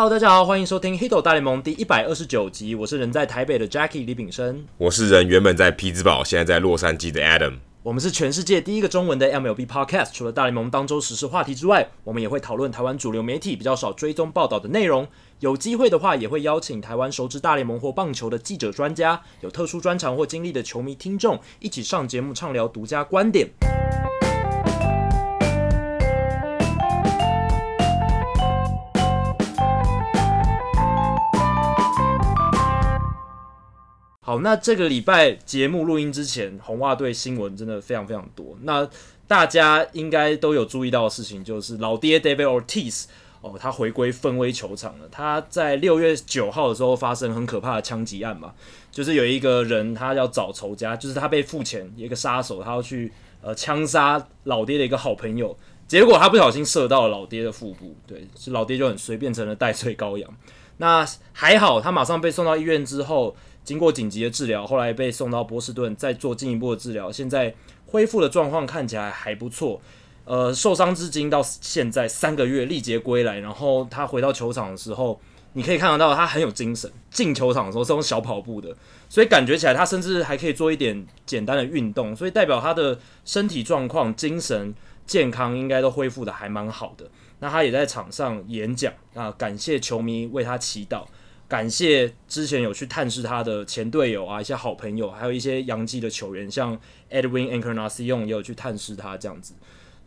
Hello，大家好，欢迎收听《Hito 大联盟》第一百二十九集。我是人在台北的 Jackie 李炳生，我是人原本在匹兹堡，现在在洛杉矶的 Adam。我们是全世界第一个中文的 MLB Podcast。除了大联盟当周时事话题之外，我们也会讨论台湾主流媒体比较少追踪报道的内容。有机会的话，也会邀请台湾熟知大联盟或棒球的记者、专家，有特殊专长或经历的球迷听众，一起上节目畅聊独家观点。好，那这个礼拜节目录音之前，红袜队新闻真的非常非常多。那大家应该都有注意到的事情，就是老爹 David Ortiz 哦，他回归芬威球场了。他在六月九号的时候发生很可怕的枪击案嘛，就是有一个人他要找仇家，就是他被付钱，一个杀手他要去呃枪杀老爹的一个好朋友，结果他不小心射到了老爹的腹部，对，是老爹就很衰，变成了代罪羔羊。那还好，他马上被送到医院之后。经过紧急的治疗，后来被送到波士顿，再做进一步的治疗。现在恢复的状况看起来还不错。呃，受伤至今到现在三个月，历劫归来。然后他回到球场的时候，你可以看得到他很有精神。进球场的时候是用小跑步的，所以感觉起来他甚至还可以做一点简单的运动，所以代表他的身体状况、精神健康应该都恢复得还蛮好的。那他也在场上演讲啊，感谢球迷为他祈祷。感谢之前有去探视他的前队友啊，一些好朋友，还有一些洋基的球员，像 Edwin Encarnacion 也有去探视他这样子，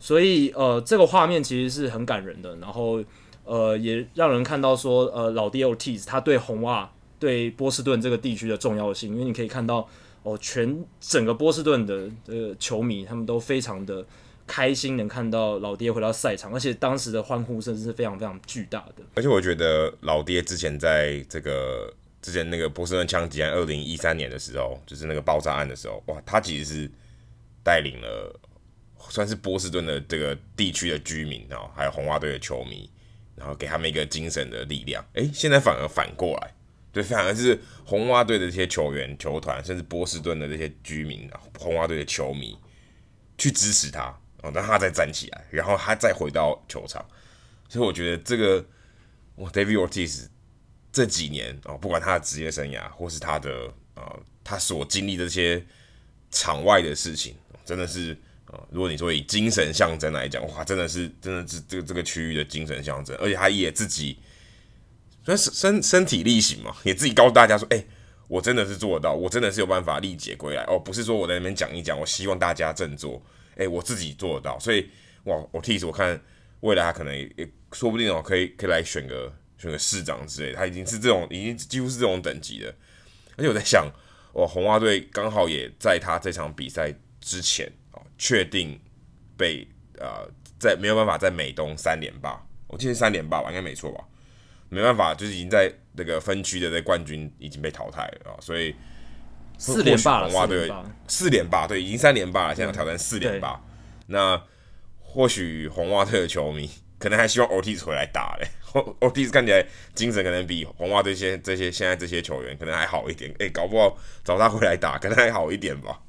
所以呃，这个画面其实是很感人的，然后呃，也让人看到说呃，老爹 Ortiz 他对红袜、对波士顿这个地区的重要性，因为你可以看到哦，全整个波士顿的呃球迷他们都非常的。开心能看到老爹回到赛场，而且当时的欢呼声是非常非常巨大的。而且我觉得老爹之前在这个之前那个波士顿枪击案，二零一三年的时候，就是那个爆炸案的时候，哇，他其实是带领了算是波士顿的这个地区的居民啊，还有红袜队的球迷，然后给他们一个精神的力量。诶，现在反而反过来，对，反而是红袜队的这些球员、球团，甚至波士顿的这些居民，红袜队的球迷去支持他。哦，让他再站起来，然后他再回到球场，所以我觉得这个哇，David Ortiz 这几年哦，不管他的职业生涯，或是他的呃，他所经历的这些场外的事情，真的是呃，如果你说以精神象征来讲，哇，真的是真的是这个这个区域的精神象征，而且他也自己，身身身体力行嘛，也自己告诉大家说，哎，我真的是做得到，我真的是有办法历劫归来哦，不是说我在那边讲一讲，我希望大家振作。诶、我自己做得到，所以哇，我替我看未来他可能也，说不定哦，可以可以来选个选个市长之类，他已经是这种，已经几乎是这种等级的。而且我在想，哇，红袜队刚好也在他这场比赛之前哦，确定被呃在没有办法在美东三连霸，我记得三连霸吧，应该没错吧？没办法，就是已经在那个分区的那冠军已经被淘汰了啊，所以。四连霸了，队四连霸，对，已经三连霸了，现在要挑战四连霸。那或许红袜队的球迷可能还希望 Ortiz 回来打嘞，Ortiz 看起来精神可能比红袜队这些这些现在这些球员可能还好一点，哎、欸，搞不好找他回来打可能还好一点吧。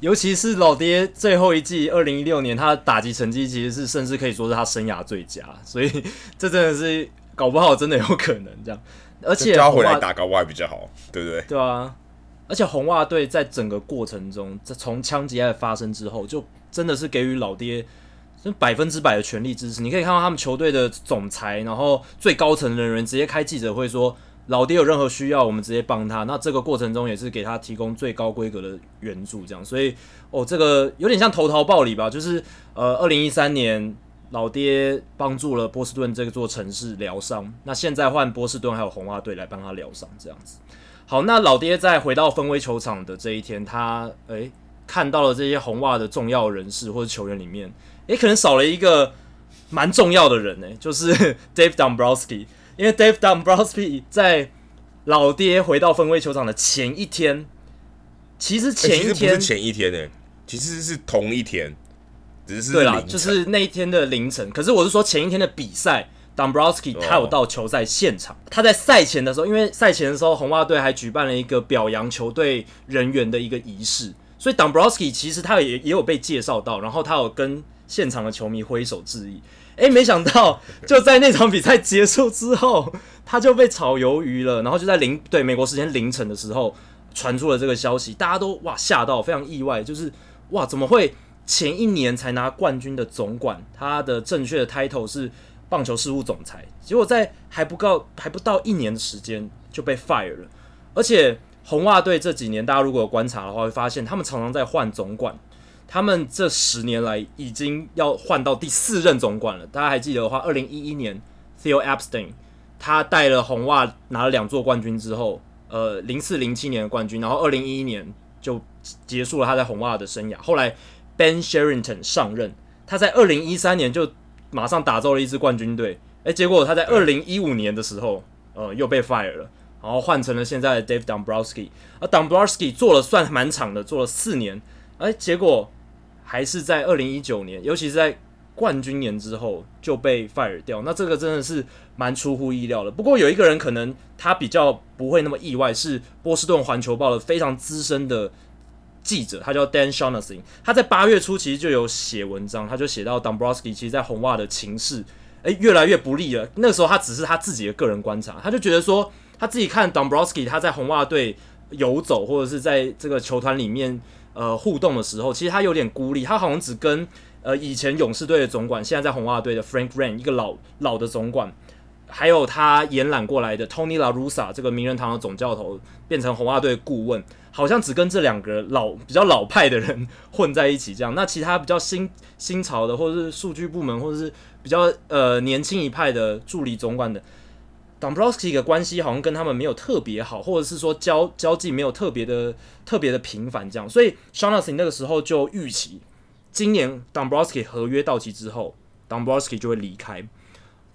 尤其是老爹最后一季二零一六年，他的打击成绩其实是甚至可以说是他生涯最佳，所以这真的是搞不好真的有可能这样。而且他回来打，搞不好还比较好，对不对？对啊。而且红袜队在整个过程中，在从枪击案发生之后，就真的是给予老爹百分之百的全力支持。你可以看到他们球队的总裁，然后最高层的人员直接开记者会说，老爹有任何需要，我们直接帮他。那这个过程中也是给他提供最高规格的援助，这样。所以哦，这个有点像投桃报李吧，就是呃，二零一三年老爹帮助了波士顿这座城市疗伤，那现在换波士顿还有红袜队来帮他疗伤，这样子。好，那老爹在回到分威球场的这一天，他诶、欸、看到了这些红袜的重要人士或者球员里面，诶、欸、可能少了一个蛮重要的人呢、欸，就是 Dave Dombrowski。因为 Dave Dombrowski 在老爹回到分威球场的前一天，其实前一天、欸、不是前一天呢、欸，其实是同一天，只是对啦，就是那一天的凌晨。可是我是说前一天的比赛。Dombrowski 他有到球赛现场，他在赛前的时候，因为赛前的时候红袜队还举办了一个表扬球队人员的一个仪式，所以 Dombrowski 其实他也也有被介绍到，然后他有跟现场的球迷挥手致意。哎，没想到 就在那场比赛结束之后，他就被炒鱿鱼了。然后就在凌对美国时间凌晨的时候传出了这个消息，大家都哇吓到，非常意外，就是哇怎么会前一年才拿冠军的总管，他的正确的 title 是棒球事务总裁，结果在还不够还不到一年的时间就被 fire 了。而且红袜队这几年，大家如果有观察的话，会发现他们常常在换总管。他们这十年来已经要换到第四任总管了。大家还记得的话，二零一一年 Theo Epstein 他带了红袜拿了两座冠军之后，呃，零四零七年的冠军，然后二零一一年就结束了他在红袜的生涯。后来 Ben Sherrington 上任，他在二零一三年就马上打造了一支冠军队。诶，结果他在二零一五年的时候，呃，又被 fire 了，然后换成了现在的 Dave Dombrowski。而 Dombrowski 做了算蛮长的，做了四年，诶，结果。还是在二零一九年，尤其是在冠军年之后就被 fire 掉，那这个真的是蛮出乎意料的。不过有一个人可能他比较不会那么意外，是波士顿环球报的非常资深的记者，他叫 Dan Shaughnessy。他在八月初其实就有写文章，他就写到 Dombrowski 其实，在红袜的情势诶越来越不利了。那个时候他只是他自己的个人观察，他就觉得说他自己看 Dombrowski 他在红袜队游走，或者是在这个球团里面。呃，互动的时候，其实他有点孤立，他好像只跟呃以前勇士队的总管，现在在红袜队的 Frank Rain 一个老老的总管，还有他延揽过来的 Tony La Russa 这个名人堂的总教头，变成红袜队顾问，好像只跟这两个老比较老派的人混在一起这样。那其他比较新新潮的，或者是数据部门，或者是比较呃年轻一派的助理总管的。Dombrowski 的关系好像跟他们没有特别好，或者是说交交际没有特别的特别的频繁这样，所以 s h a u n a s s y 那个时候就预期今年 Dombrowski 合约到期之后，Dombrowski 就会离开。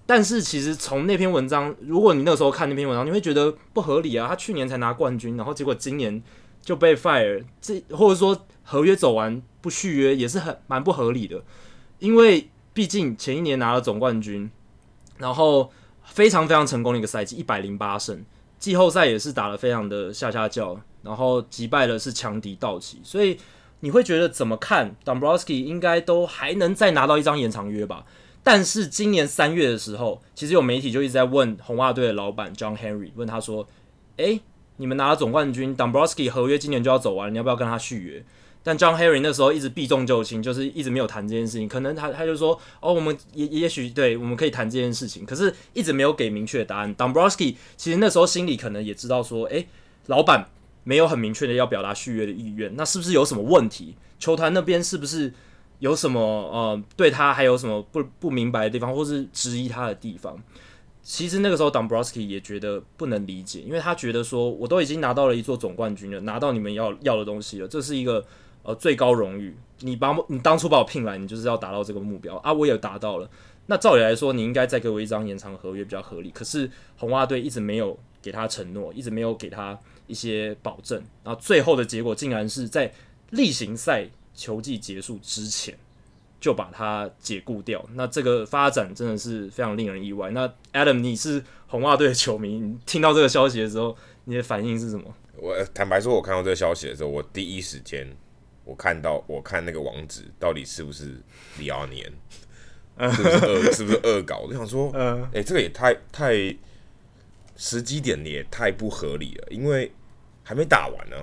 但是其实从那篇文章，如果你那时候看那篇文章，你会觉得不合理啊，他去年才拿冠军，然后结果今年就被 fire，这或者说合约走完不续约也是很蛮不合理的，因为毕竟前一年拿了总冠军，然后。非常非常成功的一个赛季，一百零八胜，季后赛也是打得非常的下下叫，然后击败的是强敌道奇，所以你会觉得怎么看，Dombrowski 应该都还能再拿到一张延长约吧？但是今年三月的时候，其实有媒体就一直在问红袜队的老板 John Henry，问他说：“诶，你们拿了总冠军，Dombrowski 合约今年就要走完，你要不要跟他续约？”但 John Henry 那时候一直避重就轻，就是一直没有谈这件事情。可能他他就说，哦，我们也也许对，我们可以谈这件事情，可是一直没有给明确的答案。Dombrowski 其实那时候心里可能也知道说，诶、老板没有很明确的要表达续约的意愿，那是不是有什么问题？球团那边是不是有什么呃对他还有什么不不明白的地方，或是质疑他的地方？其实那个时候 Dombrowski 也觉得不能理解，因为他觉得说，我都已经拿到了一座总冠军了，拿到你们要要的东西了，这是一个。呃，最高荣誉，你把你当初把我聘来，你就是要达到这个目标啊！我也达到了，那照理来说，你应该再给我一张延长合约比较合理。可是红袜队一直没有给他承诺，一直没有给他一些保证，然后最后的结果竟然是在例行赛球季结束之前就把他解雇掉。那这个发展真的是非常令人意外。那 Adam，你是红袜队的球迷，你听到这个消息的时候，你的反应是什么？我坦白说，我看到这个消息的时候，我第一时间。我看到，我看那个网址到底是不是李奥年，是不是恶，是不是恶搞？我就想说，哎、欸，这个也太太时机点也太不合理了，因为还没打完呢。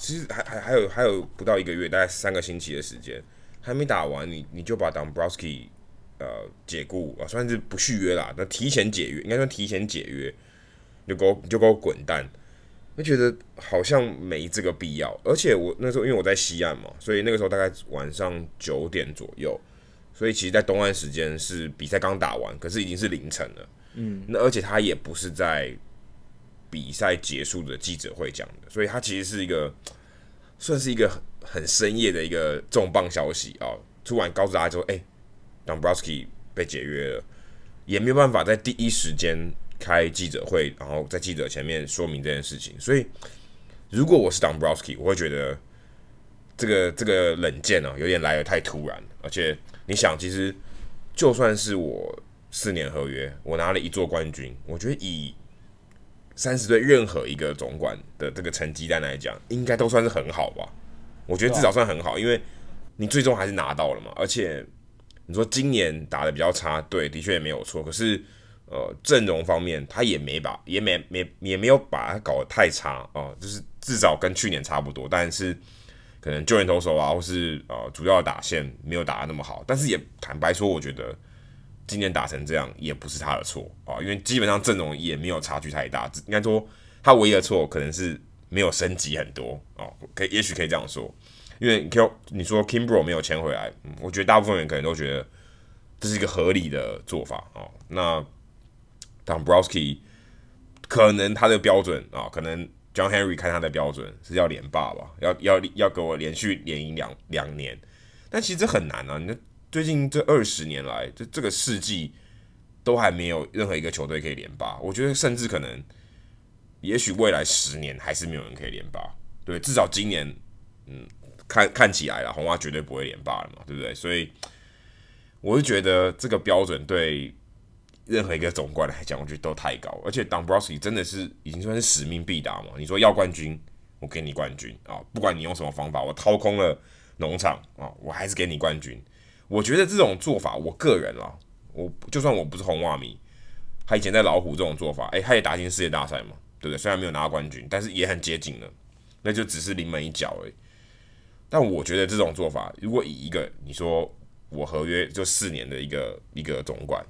其实还还还有还有不到一个月，大概三个星期的时间，还没打完，你你就把 Dombrowski 呃解雇啊，算是不续约啦，那提前解约，应该算提前解约，你就给我你就给我滚蛋。我觉得好像没这个必要，而且我那时候因为我在西岸嘛，所以那个时候大概晚上九点左右，所以其实，在东岸时间是比赛刚打完，可是已经是凌晨了。嗯，那而且他也不是在比赛结束的记者会讲的，所以他其实是一个算是一个很深夜的一个重磅消息啊，突然告诉大家说，哎，Dombrowski 被解约了，也没有办法在第一时间。开记者会，然后在记者前面说明这件事情。所以，如果我是 Dombrowski，我会觉得这个这个冷箭呢、有点来得太突然。而且，你想，其实就算是我四年合约，我拿了一座冠军，我觉得以三十队任何一个总管的这个成绩单来讲，应该都算是很好吧？我觉得至少算很好，因为你最终还是拿到了嘛。而且，你说今年打的比较差，对，的确也没有错。可是，呃，阵容方面他也没把，也没没也没有把它搞得太差啊、呃，就是至少跟去年差不多。但是可能救援投手啊，或是呃主要的打线没有打的那么好。但是也坦白说，我觉得今年打成这样也不是他的错啊、因为基本上阵容也没有差距太大。应该说他唯一的错可能是没有升级很多哦、可以也许可以这样说。因为 Q 你说 Kimbro 没有签回来，我觉得大部分人可能都觉得这是一个合理的做法哦。那 Dombrowski 可能他的标准啊，可能 John Henry 看他的标准是要连霸吧，要要要给我连续连赢两两年，但其实很难啊。你最近这二十年来，这这个世纪都还没有任何一个球队可以连霸。我觉得甚至可能，也许未来十年还是没有人可以连霸。对，至少今年，嗯。看看起来了，红袜绝对不会连霸了嘛，对不对？所以我就觉得这个标准对任何一个总冠来讲，我觉得都太高。而且 Dombrowski 真的是已经算是使命必达嘛。你说要冠军，我给你冠军啊！不管你用什么方法，我掏空了农场啊，我还是给你冠军。我觉得这种做法，我个人啊，我就算我不是红袜迷，他以前在老虎这种做法，诶、欸，他也打进世界大赛嘛，对不对？虽然没有拿冠军，但是也很接近了，那就只是临门一脚而已。但我觉得这种做法，如果以一个你说我合约就四年的一个一个总管，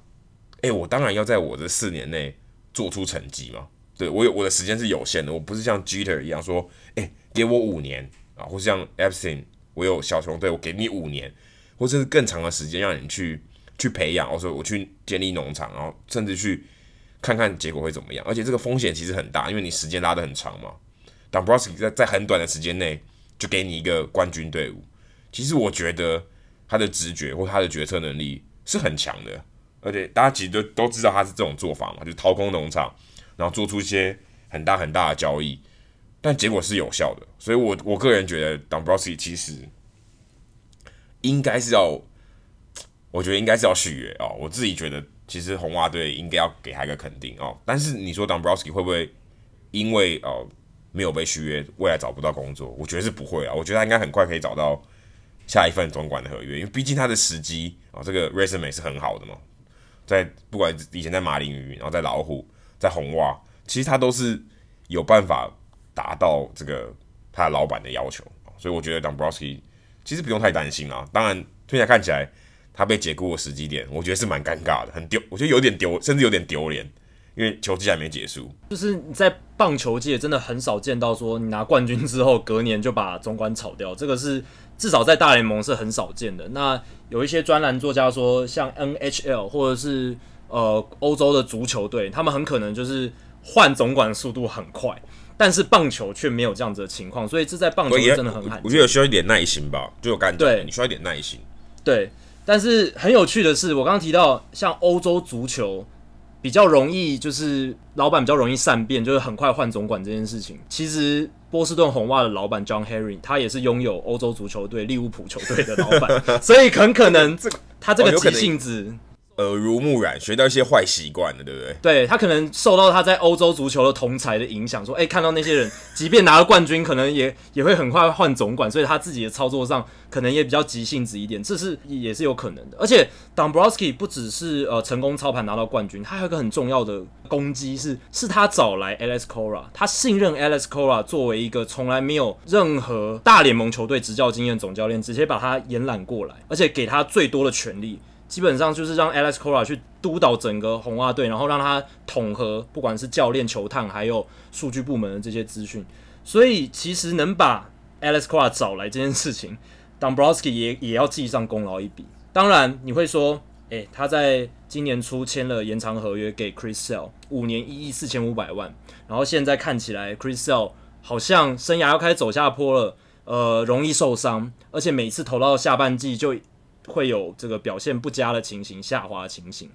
诶、欸，我当然要在我这四年内做出成绩嘛。对，我有我的时间是有限的，我不是像 Jeter 一样说，诶、欸，给我五年啊，或是像 Epstein，我有小熊队，我给你五年，或者是更长的时间让你去去培养，或者说我去建立农场，然后甚至去看看结果会怎么样。而且这个风险其实很大，因为你时间拉得很长嘛。Dombrowski 在在很短的时间内。就给你一个冠军队伍，其实我觉得他的直觉或他的决策能力是很强的，而且大家其实都都知道他是这种做法嘛，就掏空农场，然后做出一些很大很大的交易，但结果是有效的，所以我我个人觉得 Dombrowski 其实应该是要，我觉得应该是要续约哦，我自己觉得其实红袜队应该要给他一个肯定哦，但是你说 Dombrowski 会不会因为哦？没有被续约，未来找不到工作，我觉得是不会啊。我觉得他应该很快可以找到下一份总管的合约，因为毕竟他的时机啊，这个 resume 是很好的嘛。在不管以前在马林鱼，然后在老虎，在红袜，其实他都是有办法达到这个他老板的要求，所以我觉得 Dombrowski 其实不用太担心啊。当然，现在看起来他被解雇的时机点，我觉得是蛮尴尬的，很丢，我觉得有点丢，甚至有点丢脸。因为球季还没结束，就是你在棒球界真的很少见到说你拿冠军之后隔年就把总管炒掉，这个是至少在大联盟是很少见的。那有一些专栏作家说，像 NHL 或者是呃欧洲的足球队，他们很可能就是换总管速度很快，但是棒球却没有这样子的情况，所以这在棒球真的很罕见。我觉得需要一点耐心吧，就我感觉对，你需要一点耐心。对，但是很有趣的是，我刚刚提到像欧洲足球。比较容易，就是老板比较容易善变，就是很快换总管这件事情。其实波士顿红袜的老板 John Henry，他也是拥有欧洲足球队利物浦球队的老板，所以很可能他这个急性子。耳濡目染，学到一些坏习惯了，对不对？对，他可能受到他在欧洲足球的同才的影响，说，哎、看到那些人，即便拿了冠军，可能也也会很快换总管，所以他自己的操作上可能也比较急性子一点，这是也是有可能的。而且 dombroski 不只是呃成功操盘拿到冠军，他还有一个很重要的攻击是，是他找来 Alex Cora，他信任 Alex Cora 作为一个从来没有任何大联盟球队执教经验总教练，直接把他延揽过来，而且给他最多的权力。基本上就是让 Alex Cora 去督导整个红袜队，然后让他统合不管是教练、球探还有数据部门的这些资讯。所以其实能把 Alex Cora 找来这件事情，Dombrowski 也也要记上功劳一笔。当然你会说，诶、他在今年初签了延长合约给 Chris Sale，五年一亿四千五百万，然后现在看起来 Chris Sale 好像生涯要开始走下坡了，呃，容易受伤，而且每次投到下半季就。会有这个表现不佳的情形，下滑的情形，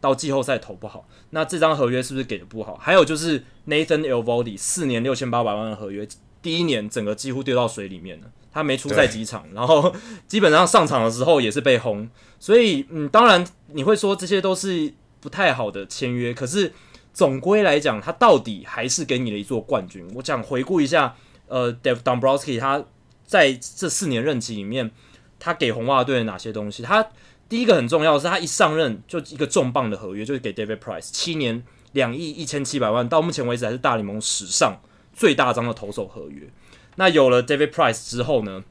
到季后赛投不好，那这张合约是不是给的不好？还有就是 Nathan Eovaldi 四年六千八百万的合约，第一年整个几乎丢到水里面了，他没出赛几场，然后基本上上场的时候也是被轰，所以嗯，当然你会说这些都是不太好的签约，可是总归来讲，他到底还是给你了一座冠军。我想回顾一下，呃，Dave Dombrowski 他在这四年任期里面。他给红袜队哪些东西？他第一个很重要的是，他一上任就一个重磅的合约，就是给 David Price 七年两亿一千七百万，到目前为止还是大联盟史上最大张的投手合约。那有了 David Price 之后呢，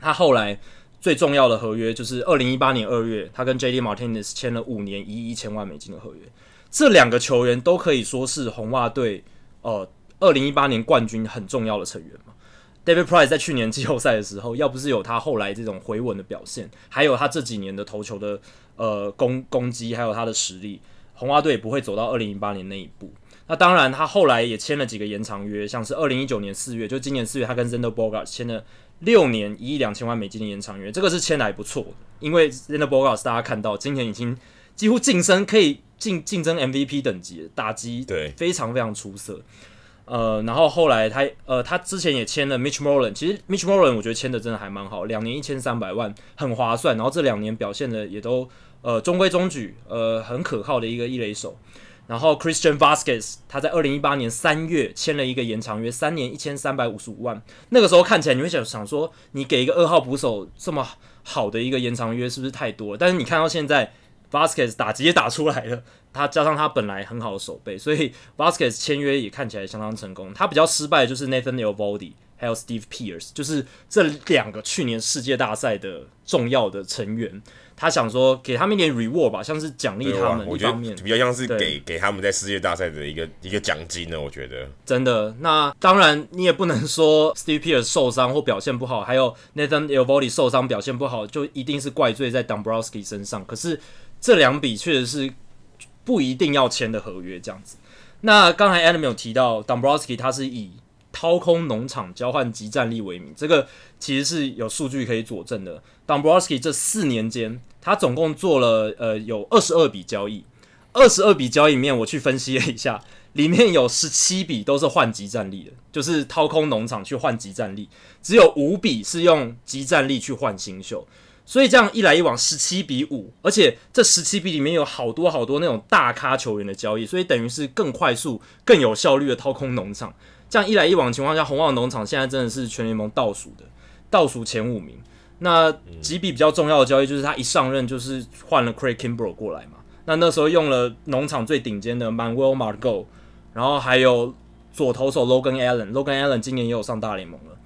他后来最重要的合约就是二零一八年二月，他跟 JD Martinez 签了五年一亿一千万美金的合约。这两个球员都可以说是红袜队呃二零一八年冠军很重要的成员嘛。David Price 在去年季后赛的时候，要不是有他后来这种回稳的表现，还有他这几年的投球的呃攻攻击，还有他的实力，红袜队也不会走到二零一八年那一步。那当然，他后来也签了几个延长约，像是二零一九年四月，就今年四月，他跟 Zender Bogaerts 签了六年一亿两千万美金的延长约，这个是签的还不错的，因为 Zender Bogaerts 大家看到今年已经几乎晋升，可以竞竞争 MVP 等级，打击对非常非常出色。呃，然后后来他呃，他之前也签了 Mitch Moreland，其实 Mitch Moreland 我觉得签的真的还蛮好，两年一千三百万，很划算。然后这两年表现的也都呃中规中矩，呃很可靠的一个一垒手。然后 Christian Vazquez 他在二零一八年三月签了一个延长约，三年一千三百五十五万。那个时候看起来你会想想说，你给一个二号捕手这么好的一个延长约是不是太多了？但是你看到现在 Vazquez 打直接打出来了。他加上他本来很好的手背，所以 Vasquez 签约也看起来相当成功。他比较失败的就是 Nathan Eovaldi 还有 Steve Pearce，就是这两个去年世界大赛的重要的成员。他想说给他们一点 reward 吧，像是奖励他们一方面，比较像是给给他们在世界大赛的一个一个奖金呢。我觉得真的。那当然你也不能说 Steve Pearce 受伤或表现不好，还有 Nathan Eovaldi 受伤表现不好，就一定是怪罪在 Dombrowski 身上。可是这两笔确实是。不一定要签的合约这样子。那刚才 Adam 有提到 Dombrowski 他是以掏空农场交换集战力为名，这个其实是有数据可以佐证的。Dombrowski 这四年间，他总共做了呃有二十二笔交易，二十二笔交易里面我去分析了一下，里面有十七笔都是换集战力的，就是掏空农场去换集战力，只有五笔是用集战力去换新秀。所以这样一来一往，十七比五，而且这十七笔里面有好多好多那种大咖球员的交易，所以等于是更快速、更有效率的掏空农场。这样一来一往情况下，红袜农场现在真的是全联盟倒数的，倒数前五名。那几笔比较重要的交易，就是他一上任就是换了 Craig Kimbrel 过来嘛。那那时候用了农场最顶尖的 Manuel Margot，然后还有左投手 Logan Allen，Logan Allen 今年也有上大联盟了。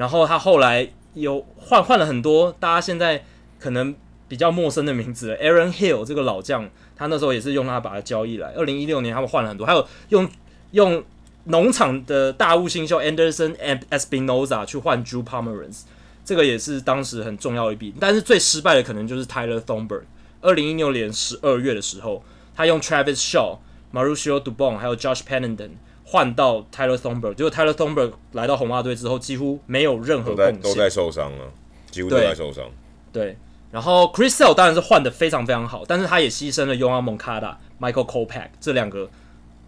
然后他后来。有换换了很多大家现在可能比较陌生的名字，Aaron Hill 这个老将，他那时候也是用他把他交易来。二零一六年他们换了很多，还有用用农场的大物新秀 Anderson and Espinosa 去换 Drew Pomeranz，这个也是当时很重要一笔。但是最失败的可能就是 Tyler Thornburg。二零一六年十二月的时候，他用 Travis Shaw、Mauricio Dubon 还有 Josh Pennington。换到 Tyler Thornburg，结果 Tyler Thornburg 来到红袜队之后，几乎没有任何贡献，都在受伤了，几乎都在受伤。对，然后 Chris Sale 当然是换的非常非常好，但是他也牺牲了 Yoan Moncada、Michael Kopech 这两个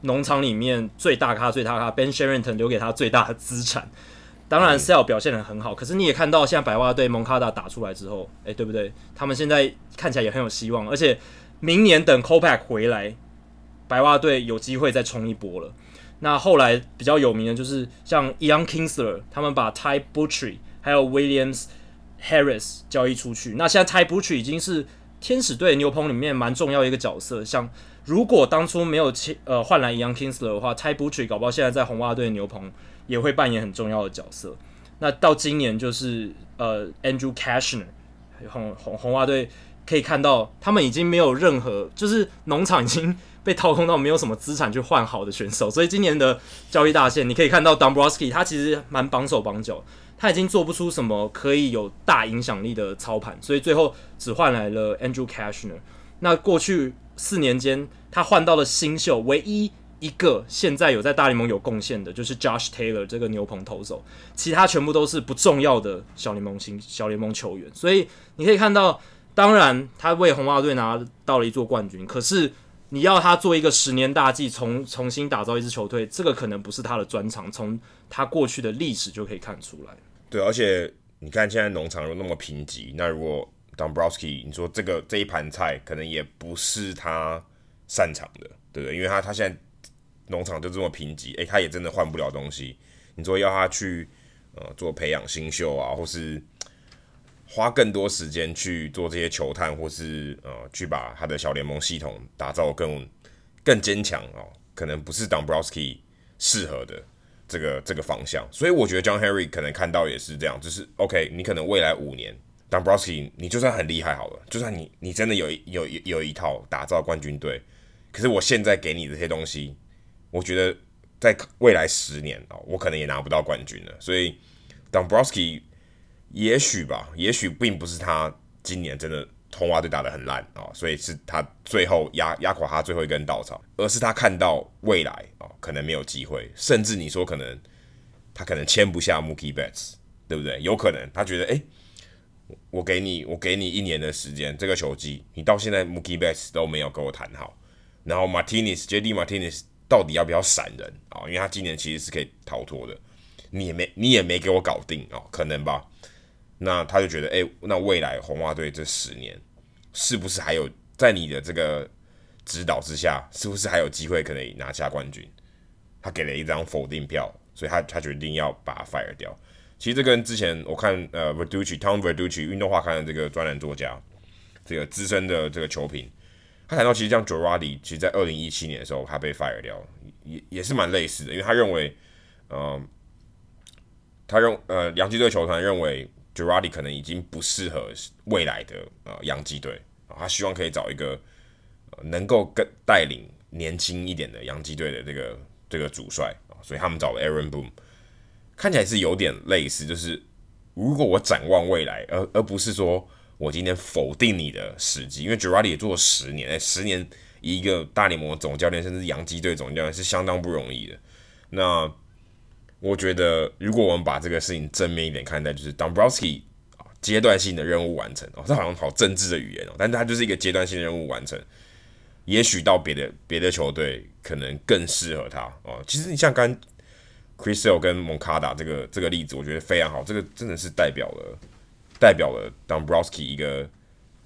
农场里面最大咖、最大咖 Ben Cherington 留给他最大的资产。当然 Sale 表现的很好，可是你也看到现在白袜队 Moncada 打出来之后，哎，对不对？他们现在看起来也很有希望，而且明年等 Kopech 回来，白袜队有机会再冲一波了。那后来比较有名的就是像 Ian Kingsler，他们把 Ty Buttrey 还有 Williams Harris 交易出去。那现在 Ty Buttrey 已经是天使队牛棚里面蛮重要一个角色。像如果当初没有签呃换来 Ian Kingsler 的话，Ty Buttrey 搞不好现在在红袜队牛棚也会扮演很重要的角色。那到今年就是呃 Andrew Cashner 红红红袜队可以看到他们已经没有任何，就是农场已经。被掏空到没有什么资产去换好的选手，所以今年的交易大限，你可以看到 Dombrowski 他其实蛮绑手绑脚，他已经做不出什么可以有大影响力的操盘，所以最后只换来了 Andrew Cashner。那过去四年间，他换到了新秀，唯一一个现在有在大联盟有贡献的，就是 Josh Taylor 这个牛棚投手，其他全部都是不重要的小联盟新小联盟球员。所以你可以看到，当然他为红袜队拿到了一座冠军，可是。你要他做一个十年大计，重重新打造一支球队，这个可能不是他的专长。从他过去的历史就可以看出来。对，而且你看现在农场又那么贫瘠，那如果 Dombrowski，你说这个这一盘菜可能也不是他擅长的，对不对？因为他他现在农场就这么贫瘠，诶，他也真的换不了东西。你说要他去呃做培养新秀啊，或是花更多时间去做这些球探，或是呃，去把他的小联盟系统打造更更坚强哦，可能不是 Dombrowski 适合的这个这个方向。所以我觉得 John Henry 可能看到也是这样，就是 OK，你可能未来五年 Dombrowski 你就算很厉害好了，就算你你真的有有有有一套打造冠军队，可是我现在给你这些东西，我觉得在未来十年哦，我可能也拿不到冠军了。所以 Dombrowski。也许吧，也许并不是他今年真的红袜队打得很烂啊、哦，所以是他最后压压垮他最后一根稻草，而是他看到未来啊、哦，可能没有机会，甚至你说可能他可能签不下 Mookie Betts，对不对？有可能他觉得，诶，我给你，我给你一年的时间，这个球季你到现在 Mookie Betts 都没有跟我谈好，然后 Martinez JD Martinez 到底要不要闪人啊、哦？因为他今年其实是可以逃脱的，你也没你也没给我搞定、哦，可能吧。那他就觉得，哎、那未来红袜队这十年，是不是还有在你的这个指导之下，是不是还有机会可以拿下冠军？他给了一张否定票，所以他他决定要把 fire 掉。其实这跟之前我看呃 Verducci Tom Verducci 运动画刊的这个专栏作家，这个资深的这个球评，他谈到其实像 Girardi，其实在二零一七年的时候他被 fire 掉，也也是蛮类似的，因为他认为，呃，他认呃洋基队球团认为。Girardi 可能已经不适合未来的呃洋基队啊，他希望可以找一个、呃、能够跟带领年轻一点的洋基队的这个这个主帅啊，所以他们找了 Aaron Boone，看起来是有点类似，就是如果我展望未来，而而不是说我今天否定你的时机，因为 Girardi 也做了十年，哎，十年一个大联盟总教练，甚至洋基队总教练是相当不容易的，那。我觉得，如果我们把这个事情正面一点看待，就是 Dombrowski 啊，阶段性的任务完成哦，这好像好政治的语言哦，但是他就是一个阶段性的任务完成。也许到别的别的球队可能更适合他哦。其实你像刚 Chris Sale 跟 Moncada 这个这个例子，我觉得非常好，这个真的是代表了代表了 Dombrowski 一个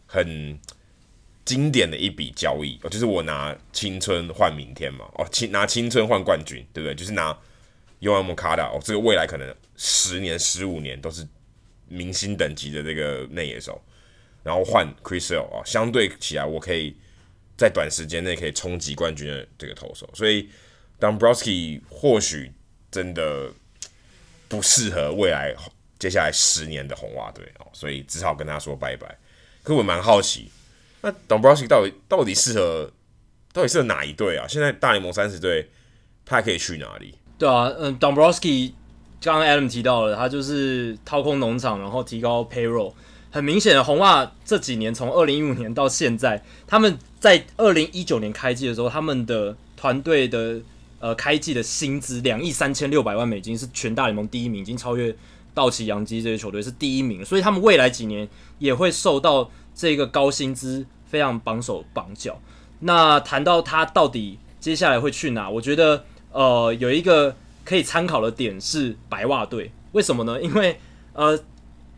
很经典的一笔交易哦，就是我拿青春换明天嘛哦，青拿青春换冠军，对不对？就是拿。Yoan Moncada 哦，这个未来可能十年、十五年都是明星等级的这个内野手，然后换 Chris Sale 啊，相对起来我可以在短时间内可以冲击冠军的这个投手，所以 Dombrowski 或许真的不适合未来接下来十年的红袜队哦，所以只好跟他说拜拜。可我蛮好奇，那 Dombrowski 到底到底适合到底适合哪一队啊？现在大联盟三十队，他可以去哪里？对啊，嗯，Dombrowski 刚刚 Adam 提到了，他就是掏空农场，然后提高 payroll。很明显的，红袜这几年从二零一五年到现在，他们在二零一九年开季的时候，他们的团队的呃开季的薪资两亿三千六百万美金是全大联盟第一名，已经超越道奇、洋基这些球队是第一名，所以他们未来几年也会受到这个高薪资非常绑手绑脚。那谈到他到底接下来会去哪，我觉得。呃，有一个可以参考的点是白袜队，为什么呢？因为呃